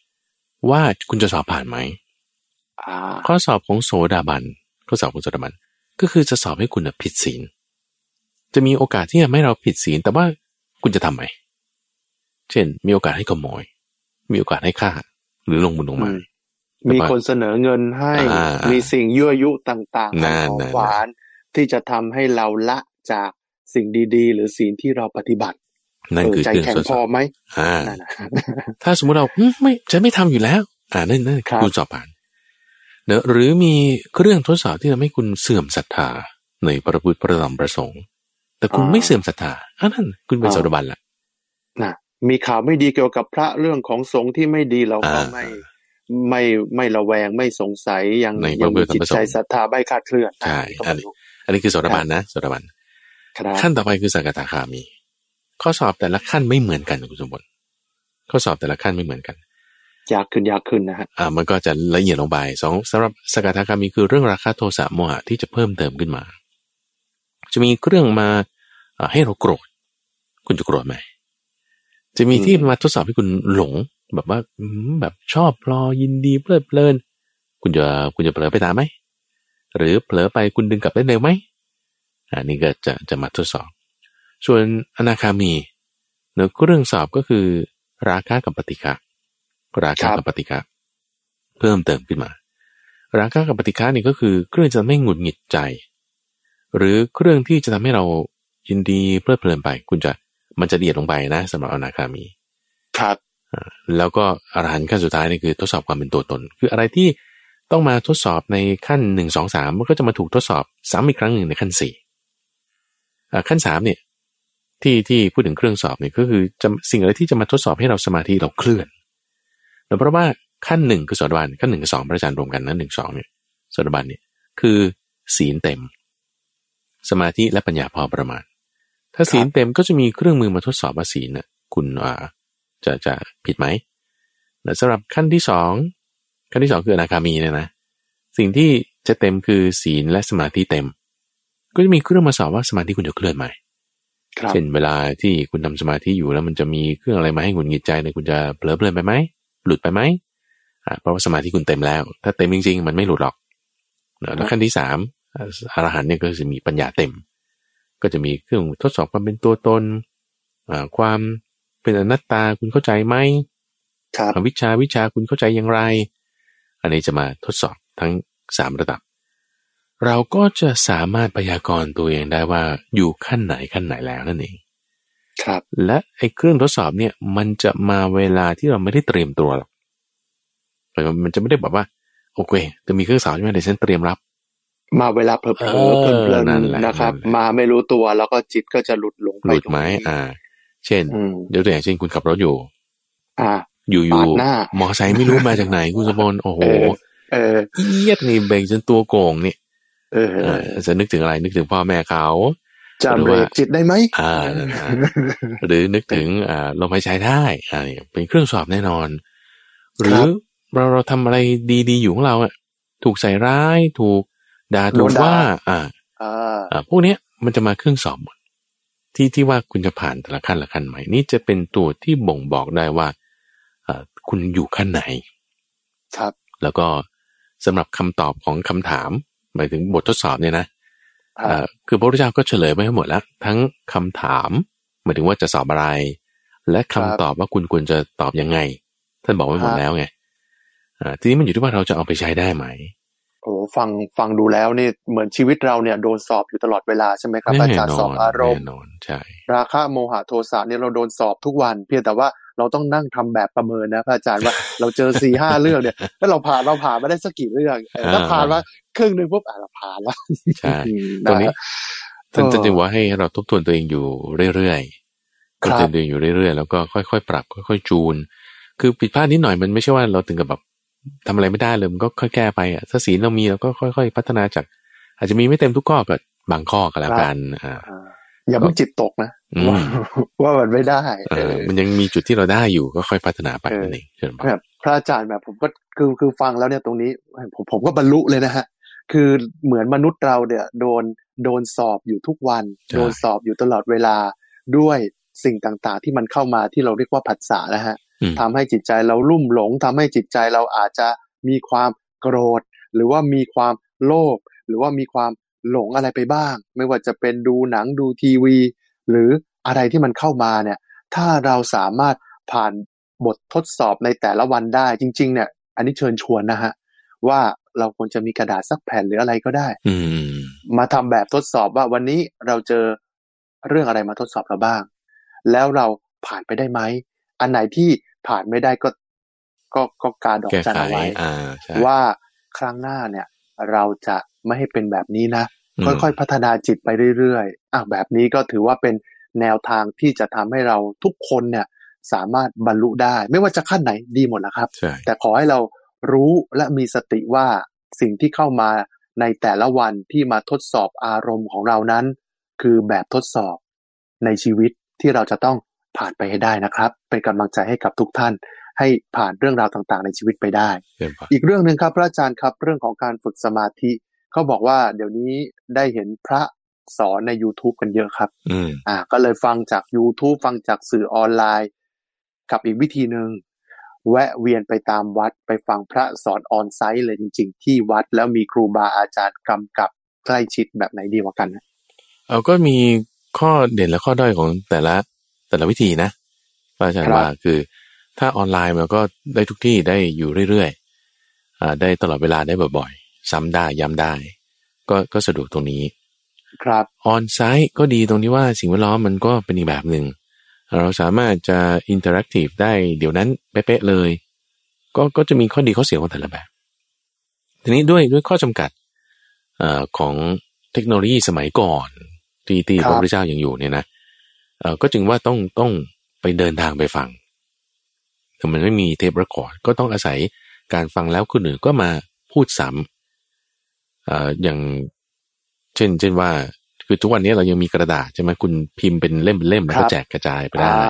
ว่าคุณจะสอบผ่านไหมอ่าข้อสอบของโสดาบันข้อสอบของโสดาบัน ก็คือจะสอบให้คุณน่ะผิดศีล จะมีโอกาสที่จะไม่เราผิดศีล แต่ว่าคุณจะทำไหม เช่น มีโอกาสให้ขโมย มีโอกาสให้ฆ่า หรือลงมือลงไมาอืมมีคนเสนอเงินให้อ่ามีมีสิ่งยั่วยุต่างๆนั่นของนั่นหวานที่จะทำให้เราละจากสิ่งดีๆ หรือสิ่งที่เราปฏิบัติ นั่นเออคือใจเครื่องแข็งทดพสออบไหมอ่านั่นนะถ้าสมมติเราอืมไม่ฉันไม่ทำอยู่แล้ว อ่านั่นนั่นครับคุณสอบผ่านเนอะหรือมีเครื่องทดสอบที่ทำให้คุณเสื่อมศรัทธาในพระพุทธพระธรรมประสงค์แต่คุณไม่เสื่อมศรัทธาอันนั้นคุณเป็นโสดาบันละนะมีข่าวไม่ดีเกี่ยวกับพระเรื่องของสงฆ์ที่ไม่ดีเราก็อ่าไม่ไม่ไม่ระแวงไม่สงสัยยังในยังพระพุมีทธจิตประสงค์ใจศรัทธาไม่คลาดเคลื่อนใช่ก็อันนี้อันนี้คือโสดาบันนะโสดาบันครับขั้นต่อไปคือสกทาคามี ข้อสอบแต่ละขั้นไม่เหมือนกันคุณสมบัติข้อสอบแต่ละขั้นไม่เหมือนกัน ยากขึ้นยากขึ้นนะฮะอ่ามันก็จะละเอียดลงไปสองสำหรับสกทาคามีคือเรื่องราคะโทสะโมหะที่จะเพิ่มเติมขึ้นมา จะมีเครื่องมาอ่าให้เราโกรธ คุณจะโกรธไหมจะมีที่มาทดสอบให้คุณหลงแบบว่าอืมแบบชอบพลอยินดีเพลิดเพลิน คุณจะคุณจะเผลอไปตามไหมหรือเผลอไปคุณดึงกลับได้เร็วไหมอันนี้ก็จะจะมาทดสอบ ส่วนอนาคามีเนื้อเรื่องสอบก็คือ ราคะกับปฏิฆะ ราคะกับปฏิฆะเพิ่มเติมขึ้นมา ราคะกับปฏิฆะนี่ก็คือเครื่องจะทำให้หงุดหงิดใจ หรือเครื่องที่จะทำให้เรายินดีเพลิดเพลินไป คุณจะมันจะเดียดลงไปนะสำหรับอนาคามี ครับแล้วก็อรหันต์ขั้นสุดท้ายนี่คือทดสอบความเป็นตัวตน คืออะไรที่ต้องมาทดสอบในขั้นหนึ่งสองสามมันก็จะมาถูกทดสอบซ้ำอีกครั้งหนึ่งในขั้นสี่อ่าขั้นสามเนี่ยที่ที่พูดถึงเครื่องสอบเนี่ยก็คือจะสิ่งอะไรที่จะมาทดสอบให้เราสมาธิเราเคลื่อน แต่เพราะว่าขั้นหนึ่งคือโสดาบันขั้นหนึ่งกับสองพระอาจารย์รวมกันนะหนึ่งสองเนี่ยโสดาบันเนี่ยคือศีลเต็ม สมาธิและปัญญาพอประมาณ ถ้าศีลเต็มก็จะมีเครื่องมือมาทดสอบว่าศีลน่ะคุณอ่าจะจะผิดไหมแต่สำหรับขั้นที่สองขั้นที่สองคืออนาคามีเนี่ยนะ สิ่งที่จะเต็มคือศีลและสมาธิเต็ม ก็จะมีเครื่องมาสอบว่าสมาธิคุณจะเคลื่อนไหมครับเช่นเวลาที่คุณทำสมาธิอยู่แล้วมันจะมีเครื่องอะไรมาให้หงุดหงิดใจเนี่ยคุณจะเผลอเพลินไปไหม หลุดไปไหมอ่าเพราะว่าสมาธิคุณเต็มแล้ว ถ้าเต็มจริง ๆ มันไม่หลุดหรอกแล้วขั้นที่สามอ่าอรหันต์เนี่ยก็จะมีปัญญาเต็ม ก็จะมีเครื่องทดสอบความเป็นตัวตนอ่าความเป็นอนัตตาคุณเข้าใจไหมครับอวิชชาวิชาคุณเข้าใจอย่างไร อันนี้จะมาทดสอบทั้งสามระดับ เราก็จะสามารถพยากรณ์ตัวเองได้ว่าอยู่ขั้นไหนขั้นไหนแล้วนั่นเอง ครับและไอ้เครื่องทดสอบเนี่ย มันจะมาเวลาที่เราไม่ได้เตรียมตัวหรอกหมายความมันจะไม่ได้แบบว่า โอเคจะมีเครื่องสอบใช่ไหมเดี๋ยวฉันเตรียมรับ มาเวลาเพลิดเพเอลิอนเพลินนั่นแหละๆนะครับนั่นแหละมาไม่รู้ตัวแล้วก็จิตก็จะหลุดหลงไปหลุดไหมตรงนี้อ่า เช่นอืมเดี๋ยวตัวอย่างเช่นคุณขับรถอยู่ อ่า อยู่อปายู่ดหน้ามอไซค์ไม่รู้มาจากไหนคุณสมบลโอ้โหเออเออเอียดนี่เบรกจนตัวโกงนี่เออเออจะนึกถึงอะไรนึกถึงพ่อแม่เขา จะหรือเบรว่ากจิตได้ไหมอ่านั่นนะหรือนึกถึงอ่าลมหายใจได้อ่านี่เป็นเครื่องสอบแน่นอน หรือเราเราทำอะไรดีๆอยู่ของเราอะถูกใส่ร้ายถูกด่าถูกว่าอ่า อ่าอ่าพวกเนี้ยมันจะมาเครื่องสอบหมดที่ที่ว่าคุณจะผ่านแต่ละขั้นละขั้นไหมนี่จะเป็นตัวที่บ่งบอกได้ว่าอ่าคุณอยู่ขั้นไหน ครับ แล้วก็สำหรับคำตอบของคำถาม หมายถึงบททดสอบเนี่ยนะอ่าเอ่อ คือพระพุทธเจ้าก็เฉลยไปให้หมดแล้วทั้งคำถามหมายถึงว่าจะสอบอะไร และคำตอบว่าคุณควรจะตอบยังไง ท่านบอกไว้หมดแล้วไงอ่าทีนี้มันอยู่ที่ว่าเราจะเอาไปใช้ได้ไหมโอ้ฟังฟังดูแล้วนี่เหมือนชีวิตเราเนี่ยโดนสอบอยู่ตลอดเวลาใช่ไหมครับอาจารย์สอบอารมณ์แน่นอนใช่ราคะโมหะโทสะเนี่ยเราโดนสอบทุกวัน เพียงแต่ว่า เราต้องนั่งทำแบบประเมินนะพระอาจารย์ว่าเราเจอสี่ห้าเรื่องเนี่ยแล้วเราผ่านเราผ่านมาได้สักกี่เรื่องเออถ้าผ่านมาครึ่งหนึ่งปุ๊บอะเราผ่านแล้วใช่ตรงนี้ท่านจะจึงว่าให้เราทบทวนตัวเองอยู่เรื่อยๆทบทวนตัวเองอยู่เรื่อยๆ แล้วก็ค่อยๆ ปรับค่อยๆ จูน คือผิดพลาดนิดหน่อยมันไม่ใช่ว่าเราถึงกับแบบทำอะไรไม่ได้เลยมันก็ค่อยแก้ไปอะถ้าศีลเรามีเราก็ค่อย ๆ พัฒนาจาก อาจจะมีไม่เต็มทุกข้อก็บางข้อก็แล้วกันอ่า อย่าเพิ่งจิตตกนะอืมว่ามันไม่ได้เออมันยังมีจุดที่เราได้อยู่ก็ค่อยพัฒนาไปนั่นเองเชิญครับแบบพระอาจารย์แบบผมก็คือคือฟังแล้วเนี่ยตรงนี้ ผมผมก็บรรลุเลยนะฮะคือเหมือนมนุษย์เราเนี่ยโดนโดนสอบอยู่ทุกวัน โดนสอบอยู่ตลอดเวลาด้วยสิ่งต่างๆ ที่มันเข้ามาที่เราเรียกว่าผัสสะนะฮะอืมทำให้จิตใจเราลุ่มหลงทำให้จิตใจเราอาจจะมีความโกรธ หรือว่ามีความโลภหรือว่ามีความ หลงอะไรไปบ้าง ไม่ว่าจะเป็นดูหนังดูทีวี หรืออะไรที่มันเข้ามาเนี่ย ถ้าเราสามารถผ่านบททดสอบในแต่ละวันได้จริง ๆ เนี่ย อันนี้เชิญชวนนะฮะ ว่าเราควรจะมีกระดาษสักแผ่นหรืออะไรก็ได้อืมมาทำแบบทดสอบว่าวันนี้เราเจอเรื่องอะไรมาทดสอบเราบ้าง แล้วเราผ่านไปได้ไหม อันไหนที่ผ่านไม่ได้ก็ ก็ก็การดอกแก้จันไขเอาไว้อ่าใช่ว่าครั้งหน้าเนี่ย เราจะ ไม่ให้เป็นแบบนี้นะอืมค่อยๆพัฒนาจิตไปเรื่อยๆอะแบบนี้ก็ถือว่าเป็นแนวทางที่จะทำให้เราทุกคนเนี่ยสามารถบรรลุได้ ไม่ว่าจะขั้นไหนดีหมดแล้วครับใช่แต่ขอให้เรารู้และมีสติว่าสิ่งที่เข้ามาในแต่ละวันที่มาทดสอบอารมณ์ของเรานั้น คือแบบทดสอบในชีวิตที่เราจะต้องผ่านไปให้ได้นะครับ เป็นกำลังใจให้กับทุกท่าน ให้ผ่านเรื่องราวต่างๆ ในชีวิตไปได้เชิญครับอีกเรื่องหนึ่งครับพระอาจารย์ครับ เรื่องของการฝึกสมาธิ เขาบอกว่าเดี๋ยวนี้ได้เห็นพระสอนใน YouTube กันเยอะครับอืมอ่า ก็เลยฟังจาก YouTube ฟังจากสื่อออนไลน์ กับอีกวิธีหนึ่งแวะเวียนไปตามวัดไปฟังพระสอนออนไซต์เลยจริง ๆ ที่วัดแล้วมีครูบาอาจารย์กำกับใกล้ชิดแบบไหนดีกว่ากันนะเอาก็มีข้อเด่นและข้อด้อยของแต่ละแต่ละวิธีนะพระอาจารย์ว่าคือ ถ้าออนไลน์มันก็ได้ทุกที่ได้อยู่เรื่อยๆอ่าได้ตลอดเวลาได้บ่อยๆ ซ้ำได้ย้ำได้ ก็ก็สะดวกตรงนี้ ครับ onsite ก็ดีตรงที่ว่าสิ่งแวดล้อมมันก็เป็นอีกแบบหนึ่งเราสามารถจะ interactive ได้เดี๋ยวนั้นเป๊ะๆเลย ก็ก็จะมีข้อดีข้อเสียของแต่ละแบบ ทีนี้ด้วยด้วยข้อจำกัดเอ่อของเทคโนโลยีสมัยก่อนที่ที่ครัพบระพุทธเจ้ายังอยู่เนี่ยนะเอ่อก็จึงว่าต้องต้องไปเดินทางไปฟังแต่มันไม่มีเทปเรคคอร์ดก็ต้องอาศัยการฟังแล้วคนอื่นก็มาพูดซ้ำเอ่ออย่างเช่น เช่นว่า คือทุกวันนี้เรายังมีกระดาษใช่ไหมคุณพิมพ์เป็นเล่มเป็นเล่มแล้วครัก็บแจกกระจายไปได้อ่า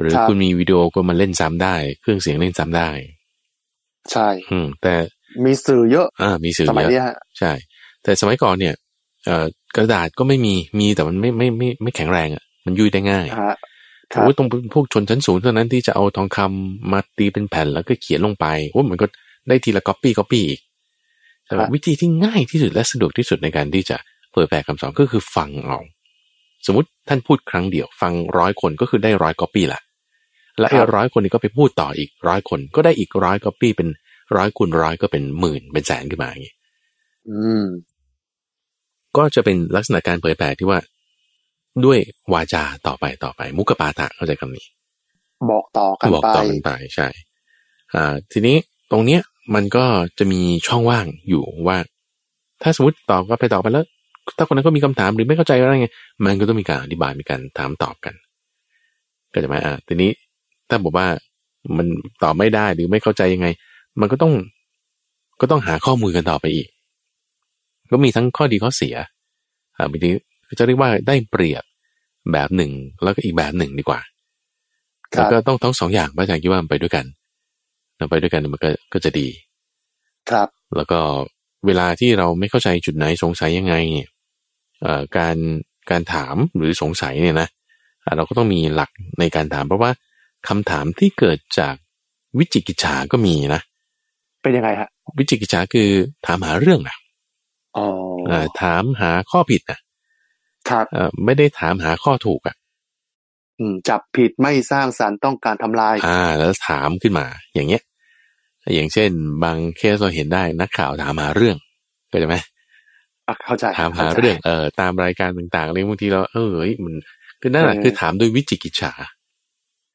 หรือครับคุณมีวิดีโอก็มาเล่นซ้ำได้ เครื่องเสียงเล่นซ้ำได้ ใช่ อืม แต่มีสื่อเยอะ อ่า มีสื่อสมัยเนี้อะยฮะใช่ แต่สมัยก่อนเนี่ย เอ่อกระดาษก็ไม่มีมีแต่มันไม่ไม่ไม่ไม่แข็งแรงอะ มันยุ่ยได้ง่ายฮะคโอ้รับยตรงพวกชนชั้นสูงเท่านั้นที่จะเอาทองคำมาตีเป็นแผ่นแล้วก็เขียนลงไปโอ้มันก็ได้ทีละก๊อปปี้ก๊อปปี้อีก แต่ว่าวิธีที่ง่ายที่สุดและสะดวกที่สุดในการที่จะเผยแผ่คำสอนก็คือฟังเอาสมมติท่านพูดครั้งเดียว ฟังร้อยคนก็คือได้ร้อยก๊อปปี้ละและไอ้ร้อยคนนี้ก็ไปพูดต่ออีกร้อยคน ก็ได้อีกร้อยก๊อปปี้เป็นร้อยคูณร้อยก็เป็นหมื่นเป็นแสนขึ้นมาอย่างนี้อืมก็จะเป็นลักษณะการเผยแผ่ที่ว่า ด้วยวาจาต่อไปต่อไป มุกปาฐะเข้าใจคำนี้ บอกต่อกันบอกไปต่อกันไปใช่ อ่า ทีนี้ตรงเนี้ย มันก็จะมีช่องว่างอยู่ว่า ถ้าสมมติตอบก็ไปตอบไปแล้ว ถ้าคนนั้นก็มีคำถามหรือไม่เข้าใจอะไรไงมันก็ต้องมีการอธิบายมีการถามตอบกัน ก็จะไหมอ่าทีนี้ถ้าบอกว่ามันตอบไม่ได้หรือไม่เข้าใจยังไง มันก็ต้องก็ต้องหาข้อมูลกันต่อไปอีก ก็มีทั้งข้อดีข้อเสียอ่าบางทีจะเรียกว่าได้เปรียบแบบหนึ่งแล้วก็อีกแบบหนึ่งดีกว่าครัแล้วบก็ต้องทั้งสองอย่างพระอาจารย์คิดว่ามันไปด้วยกัน เราไปด้วยกันมันก็ก็จะดี ครับ แล้วก็เวลาที่เราไม่เข้าใจจุดไหนสงสัยยังไงเนี่ยเอ่อการการถามหรือสงสัยเนี่ยนะอะเราก็ต้องมีหลักในการถาม เพราะว่าคำถามที่เกิดจากวิจิกิจฉาก็มีนะ เป็นยังไงฮะวิจิกิจฉาคือถามหาเรื่องนะอ๋อเอ่อถามหาข้อผิดนะครับเอ่อไม่ได้ถามหาข้อถูกอะอืมจับผิดไม่สร้างสรรค์ต้องการทำลาย อ่า แล้วถามขึ้นมา อย่างเงี้ย อย่างเช่น บางเคสเราเห็นได้นักข่าวถามหาเรื่องก็จะไหมอะเข้าใจถามหาข้ใจเรื่องเออตามรายการต่างๆอะไรบางทีเราเออเฮ้ยมันคือนั่นแหละเออคือถามด้วยวิจิกิจฉา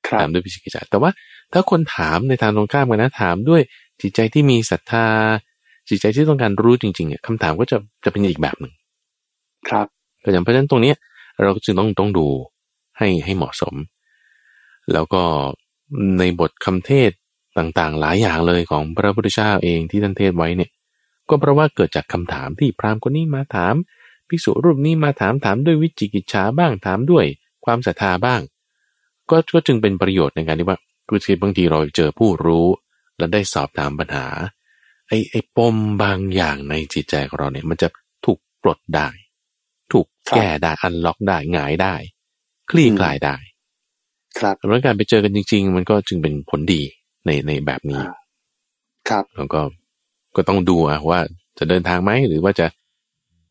ครัถาบมด้วยวิจิกิจฉาแต่ว่าถ้าคนถามในทางตรงข้ามกันนะถามด้วยจิตใจที่มีศรัทธา จิตใจที่ต้องการรู้จริงๆอะคำถามก็จะจะเป็นอีกแบบหนึ่ง ครับก็อย่างเพราะฉะนั้นตรงเนี้ยเราจึงต้องต้องดูให้ให้เหมาะสม แล้วก็ในบทคำเทศ ต่างๆ หลายอย่างเลยของพระพุทธเจ้าเองที่ท่านเทศไว้เนี่ย ก็เพราะว่าเกิดจากคำถามที่พราหมณ์คนนี้มาถามภิกษุรูปนี้มาถามถามด้วยวิจิกิจฉาบ้างถามด้วยความศรัทธาบ้าง ก็ก็จึงเป็นประโยชน์ในการที่ว่าคือบางทีเราเจอผู้รู้แล้วได้สอบถามปัญหาไอ้ไอ้ปมบางอย่างในจิตใจของเราเนี่ยมันจะถูกปลดได้ ถูกแก้ได้อันล็อกได้หงายได้ คลี่คลายได้ ครับสำหรับการไปเจอกันจริง ๆ มันก็จึงเป็นผลดี ในในแบบนี้อ่าครับ แล้วก็ก็ต้องดูอะว่าจะเดินทางไหมหรือว่าจะ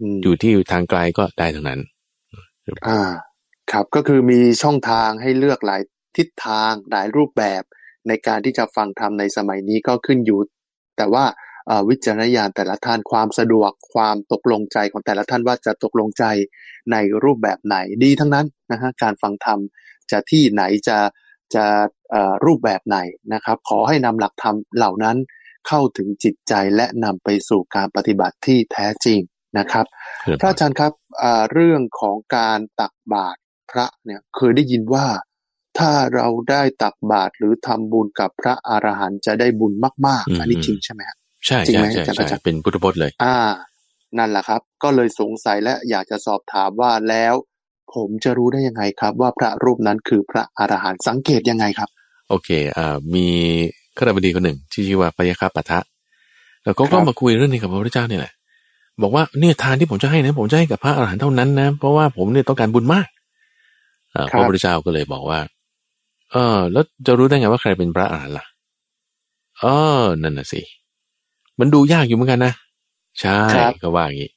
อืมอยู่ที่ทางไกลก็ได้ทั้งนั้น อ่า ครับก็คือมีช่องทางให้เลือกหลายทิศทางหลายรูปแบบในการที่จะฟังธรรมในสมัยนี้ก็ขึ้นอยู่ แต่ว่าเอ่อวิจารณญาณแต่ละท่านความสะดวกความตกลงใจของแต่ละท่านว่าจะตกลงใจในรูปแบบไหนดีทั้งนั้นนะฮะการฟังธรรมจะที่ไหนจะจะเอ่อ รูปแบบไหนนะครับ ขอให้นำหลักธรรมเหล่านั้นเข้าถึงจิตใจและนำไปสู่การปฏิบัติที่แท้จริงนะครับพระอาจารย์ครับอ่าเรื่องของการตักบาตรพระเนี่ยเคยได้ยินว่าถ้าเราได้ตักบาตรหรือทำบุญกับพระอรหันต์จะได้บุญมากอืมๆอันนี้จริงใช่ไหมครับใช่จริงใช่ไหมใช่อาจารย์ใช่อาจารย์เป็นพุทธพจน์เลย อ่า นั่นแหละครับ ก็เลยสงสัยและอยากจะสอบถามว่าแล้ว ผมจะรู้ได้ยังไงครับ ว่าพระรูปนั้นคือพระอรหันต์สังเกตยังไงครับ โอเคอ่ามีข้าราชบดีคนหนึ่งที่ชื่อว่าพยาคาปะทะ แล้วก็ครัก็บมาคุยเรื่องนี้กับพระพุทธเจ้าเนี่ยแหละบอกว่าเนี่ยทานที่ผมจะให้นะผมจะให้กับพระอรหันต์เท่านั้นนะเพราะว่าผมเนี่ยต้องการบุญมากอ่าพระพุทธเจ้าก็เลยบอกว่า เออ แล้วจะรู้ได้ไงว่าใครเป็นพระอรหันต์ล่ะเออนั่นน่ะสิมันดูยากอยู่เหมือนกันนะใช่ครับก็ว่าอย่างนี้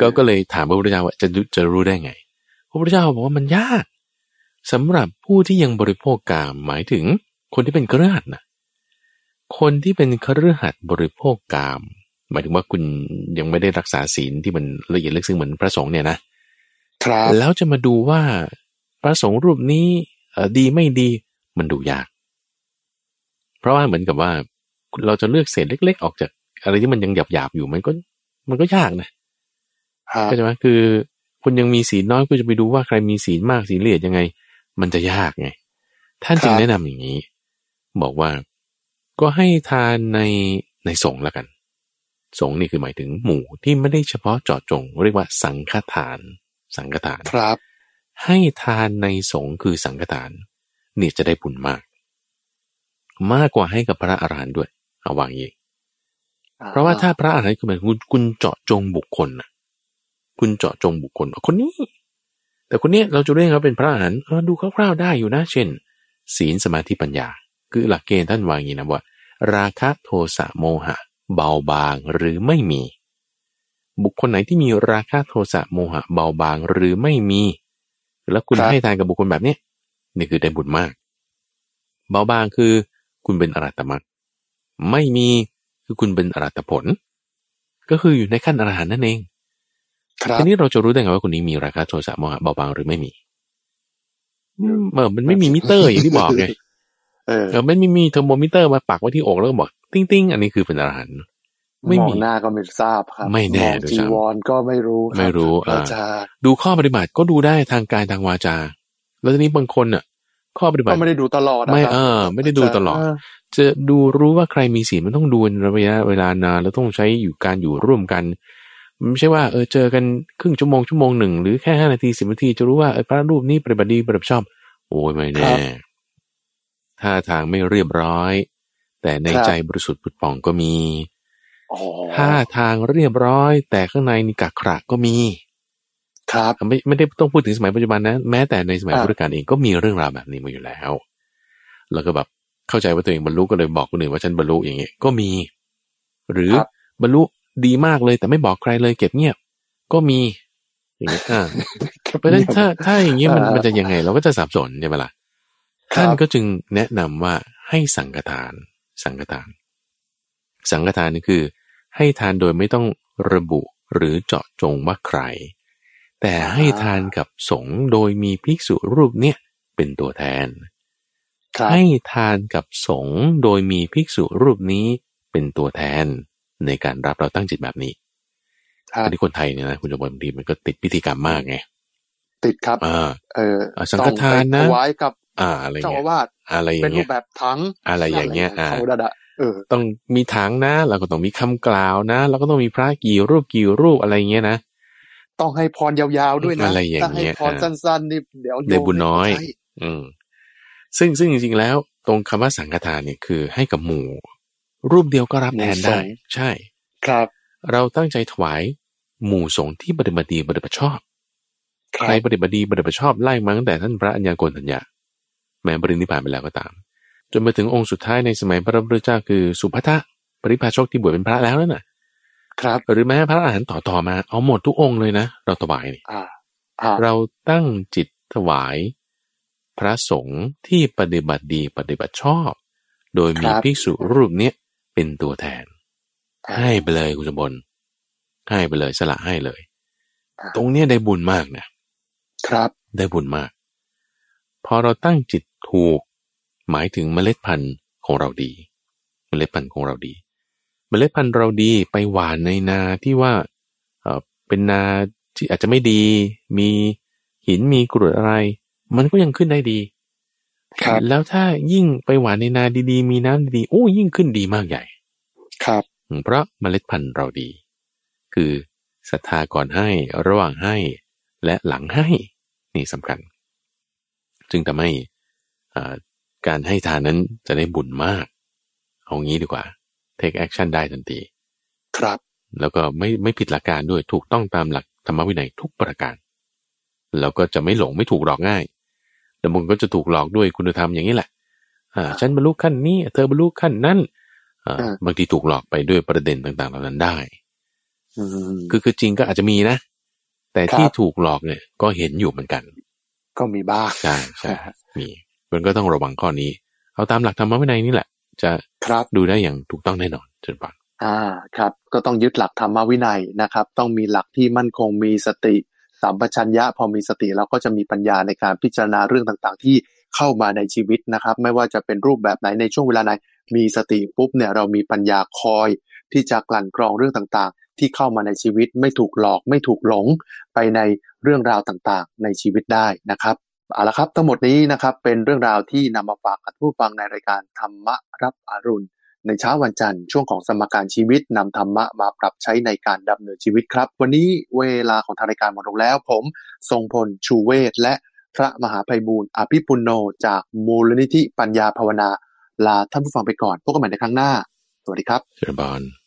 ก็ก็เลยถามพระพุทธเจ้าว่าจะรู้จะรู้ได้ไง พระพุทธเจ้าบอกว่ามันยาก สำหรับผู้ที่ยังบริโภคกามหมายถึงคนที่เป็นเครือขัดนะคนที่เป็นเครือขัดบริโภคกาม หมายถึงว่าคุณยังไม่ได้รักษาศีลที่มันละเอียดลึกซึ้งเหมือนพระสงฆ์เนี่ยนะครับแล้วจะมาดูว่าพระสงฆ์รูปนี้เอ่อดีไม่ดีมันดูยาก เพราะว่าเหมือนกับว่า เราจะเลือกเศษเล็ก ๆ ออกจาก อะไรที่มันยังหยาบๆอยู่มันก็ มันก็ยากนะครับเข้าใจไหมคือคุณยังมีศีลน้อยก็จะไปดูว่าใครมีศีลมากศีลละเอียดยังไง มันจะยากไง ท่านจึงแนะนำอย่างนี้ บอกว่าก็ให้ทานในในสงฆ์ละกัน สงฆ์นี่คือหมายถึงหมู่ที่ไม่ได้เฉพาะเจาะจง เรียกว่าสังฆทาน สังฆทานครับ ให้ทานในสงฆ์คือสังฆทาน นี่จะได้บุญมาก มากกว่าให้กับพระอรหันต์ด้วยเอาวางอย่างนี้เพราะว่าถ้าพระอรหันต์คือหมายถึงคุณคุณเจาะจงบุคคลนะคุณเจาะจงบุคคลว่าคนนี้ แต่คนนี้เราจะเรียกเขาเป็นพระอรหันต์ดูคร่าวๆได้อยู่นะ เช่น ศีลสมาธิปัญญา คือหลักเกณฑ์ท่านวางอย่างนี้นะว่า ราคะโทสะโมหะ เบาบางหรือไม่มี บุคคลไหนที่มีราคะโทสะโมหะ เบาบางหรือไม่มี แล้วคุณให้ทานกับบุคคลแบบนี้นี่คือได้บุญมาก เบาบางคือคุณเป็นอรัตมรรคไม่มีคือคุณเป็นอรัตผล ก็คืออยู่ในขั้นอรหันต์นั่นเอง ทีนี้เราจะรู้ได้ไงว่าคนนี้มีราคะโทสะโมหะเบาบางหรือไม่มีอืมเออมันไม่มีมิเตอร์อย่างที่บอกไงเออเออไม่มีมีเทอร์โมมิเตอร์มาปักไว้ที่อกแล้วก็บอก ติ้งติ้งๆอันนี้คือเป็นอรหันต์ไม่มอมีงหน้าก็ไม่ทราบครับไม่แน่มองด้วยจีซ้ำวรก็ไม่รู้คบไม่รู้พระอ่าอาจารย์ดูข้อปฏิบัติก็ดูได้ทางกายทางวาจา แล้วทีนี้บางคนอะ ข้อปฏิบัก็ติไม่ได้ดูตลอดนะไม่ครับเออ ไม่ได้ดูตลอดเจะดูรู้ว่าใครมีศีลมันต้องดูในระยะเวลานานแล้วต้องใช้อยู่การอยู่ร่วมกัน มันไม่ใช่ว่าเออเจอกันครึ่งชั่วโมงชั่วโมงหนึ่งหรือแค่ห้านาทีสิบนาทีจะรู้ว่าเออพระรูปนี้ปฏิบัติดีปฏิบัติชอบ โอ้ยไม่คแน่รับท่าทางไม่เรียบร้อย แต่ในครับใจบริสุทธิ์ผุดป่องก็มีอ๋อท่าทางเรียบร้อย แต่ข้างในนี่กักขระก็มี ครับไม่ไม่ได้ต้องพูดถึงสมัยปัจจุบันนะ แม้แต่ในสมัยอ่าพุทธกาลเองก็มีเรื่องราวแบบนี้มาอยู่แล้ว แล้วก็แบบเข้าใจว่าตัวเองบรรลุก็เลยบอกคนอื่นว่าฉันบรรลุอย่างเงี้ยก็มี หรือครับบรรลุ ดีมากเลยแต่ไม่บอกใครเลยเก็บเงียบ ก็มีอย่างเงี้ยอ่าเพราะฉะนั้นถ้าถ้าอย่างเงี้ยมันอ่ามัมันจะยังไง เราก็จะสับสนใช่ไหมล่ะครับท่านก็จึงแนะนำว่าให้สังฆทาน สังฆทาน สังฆทานนี่คือ ให้ทานโดยไม่ต้องระบุหรือเจาะจงว่าใคร แต่ให้ทานกับสงฆ์โดยมีภิกษุรูปเนี่ยเป็นตัวแทนครับให้ทานกับสงฆ์โดยมีภิกษุรูปนี้เป็นตัวแทน ในการรับเราตั้งจิตแบบนี้ครับอันนี้คนไทยเนี่ยนะคุณจะบอกบางทีมันก็ติดพิธีกรรมมากไงติดครับอ่าเอออ่าสังฆทานนะต้องไปถวายกับ อ่าอะไรเจ้าเงี้อายวาสอะไรอเป็ย่านงรูเงี้ปยแบบถังอะไรอย่างเงี้ยอ่าเขาดะดะเออต้องมีถังนะเราก็ต้องมีคำกล่าวนะเราก็ต้องมีพระกี่รูปกี่รูปอะไรเงี้ยนะต้องให้พรยาวๆด้วยนะอะไรอย่างเงี้ยถ้าให้พรสั้นๆนี่เดี๋ยวโยมได้บุญน้อยไม่ใช่อืมซึ่งซึ่งจริงๆแล้ว ตรงคำว่าสังฆทานเนี่ยคือให้กับหมู่ รูปเดียวก็รับแทนได้ ใช่ ครับ เราตั้งใจถวายหมู่สงฆ์ที่ปฏิบัติดีปฏิบัติชอบคใครัรบปฏิบัติดีปฏิบัติชอบไล่มาตั้งแต่ท่านพระอัญญาโกณทัญญาแม้ปรินิพพานไปแล้วก็ตาม จนมาถึงองค์สุดท้ายในสมัยพระพุทธเจ้าคือสุภัททะปริพาชกที่บวชเป็นพระแล้วนั่นน่ะ ครับหรือแม้พระอรหันต์ต่อต่อมาเอาหมดทุกองค์เลยนะเราถวายนี่อ่าอ่าเราตั้งจิตถวาย พระสงฆ์ที่ปฏิบัติดีปฏิบัติชอบ โดยมีภิกษุรูปเนี้ย เป็นตัวแทน ให้ไปเลยคุณสมบลให้ไปเลยสละให้เลย ตรงเนี้ยได้บุญมากนะ ครับได้บุญมาก พอเราตั้งจิตถูก หมายถึงเมล็ดพันธุ์ของเราดี เมล็ดพันธุ์ของเราดี เมล็ดพันธุ์เราดีไปหวานในนาที่ว่าเออเป็นนาที่อาจจะไม่ดี มีหินมีกรวดอะไร มันก็ยังขึ้นได้ดี ครับแล้วถ้ายิ่งไปหวานในนาดีๆ มีน้ำดีๆโอ้ยิ่งขึ้นดีมากใหญ่ ครับ เพราะเมล็ดพันธุ์เราดี คือศรัทธาก่อนให้ระหว่างให้และหลังให้ นี่สำคัญ จึงทำให้อ่าการให้ทานนั้นจะได้บุญมาก เอางี้ดีกว่า take action ได้ทันที ครับ แล้วก็ไม่ไม่ผิดหลักการด้วยถูกต้องตามหลักธรรมวินัยทุกประการ แล้วก็จะไม่หลงไม่ถูกหลอกง่าย แต่บางคนก็จะถูกหลอกด้วยคุณธรรมอย่างนี้แหละ อ่า ฉันบรรลุขั้นนี้ เธอบรรลุขั้นนั้นอ่าอ่าบางทีถูกหลอกไปด้วยประเด็นต่างๆ เหล่านั้นได้อืมคือคือจริงก็อาจจะมีนะ แต่ครับที่ถูกหลอกเนี่ย ก็เห็นอยู่เหมือนกัน ก็มีบ้างใช่ใช่มีมันก็ต้องระวังข้อนี้ เอาตามหลักธรรมวินัยนี่แหละ จะครับดูได้อย่างถูกต้องแน่นอนเชิญปังอ่าครับ ก็ต้องยึดหลักธรรมวินัยนะครับ ต้องมีหลักที่มั่นคงมีสติ สัมปชัญญะพอมีสติเราก็จะมีปัญญาในการพิจารณาเรื่องต่างๆ ที่เข้ามาในชีวิตนะครับ ไม่ว่าจะเป็นรูปแบบไหนในช่วงเวลาไหนมีสติปุ๊บเนี่ยเรามีปัญญาคอย ที่จะกลั่นกรองเรื่องต่างๆ ที่เข้ามาในชีวิตไม่ถูกหลอกไม่ถูกหลงไปในเรื่องราวต่างๆ ในชีวิตได้นะครับเอาละครับทั้งหมดนี้นะครับเป็นเรื่องราวที่นำมาฝากกับผู้ฟังในรายการธรรมรับอรุณ ในเช้าวันจันทร์ช่วงของสมการชีวิตนำธรรมะมาปรับใช้ในการดำเนินชีวิตครับ วันนี้เวลาของทางรายการหมดลงแล้ว ผมทรงพลชูเวศและพระมหาภัยบูรณ์อภิปุโนจากมูลนิธิปัญญาภาวนา ลาท่านผู้ฟังไปก่อนพบกันใหม่ในครั้งหน้า สวัสดีครับเชิญบาน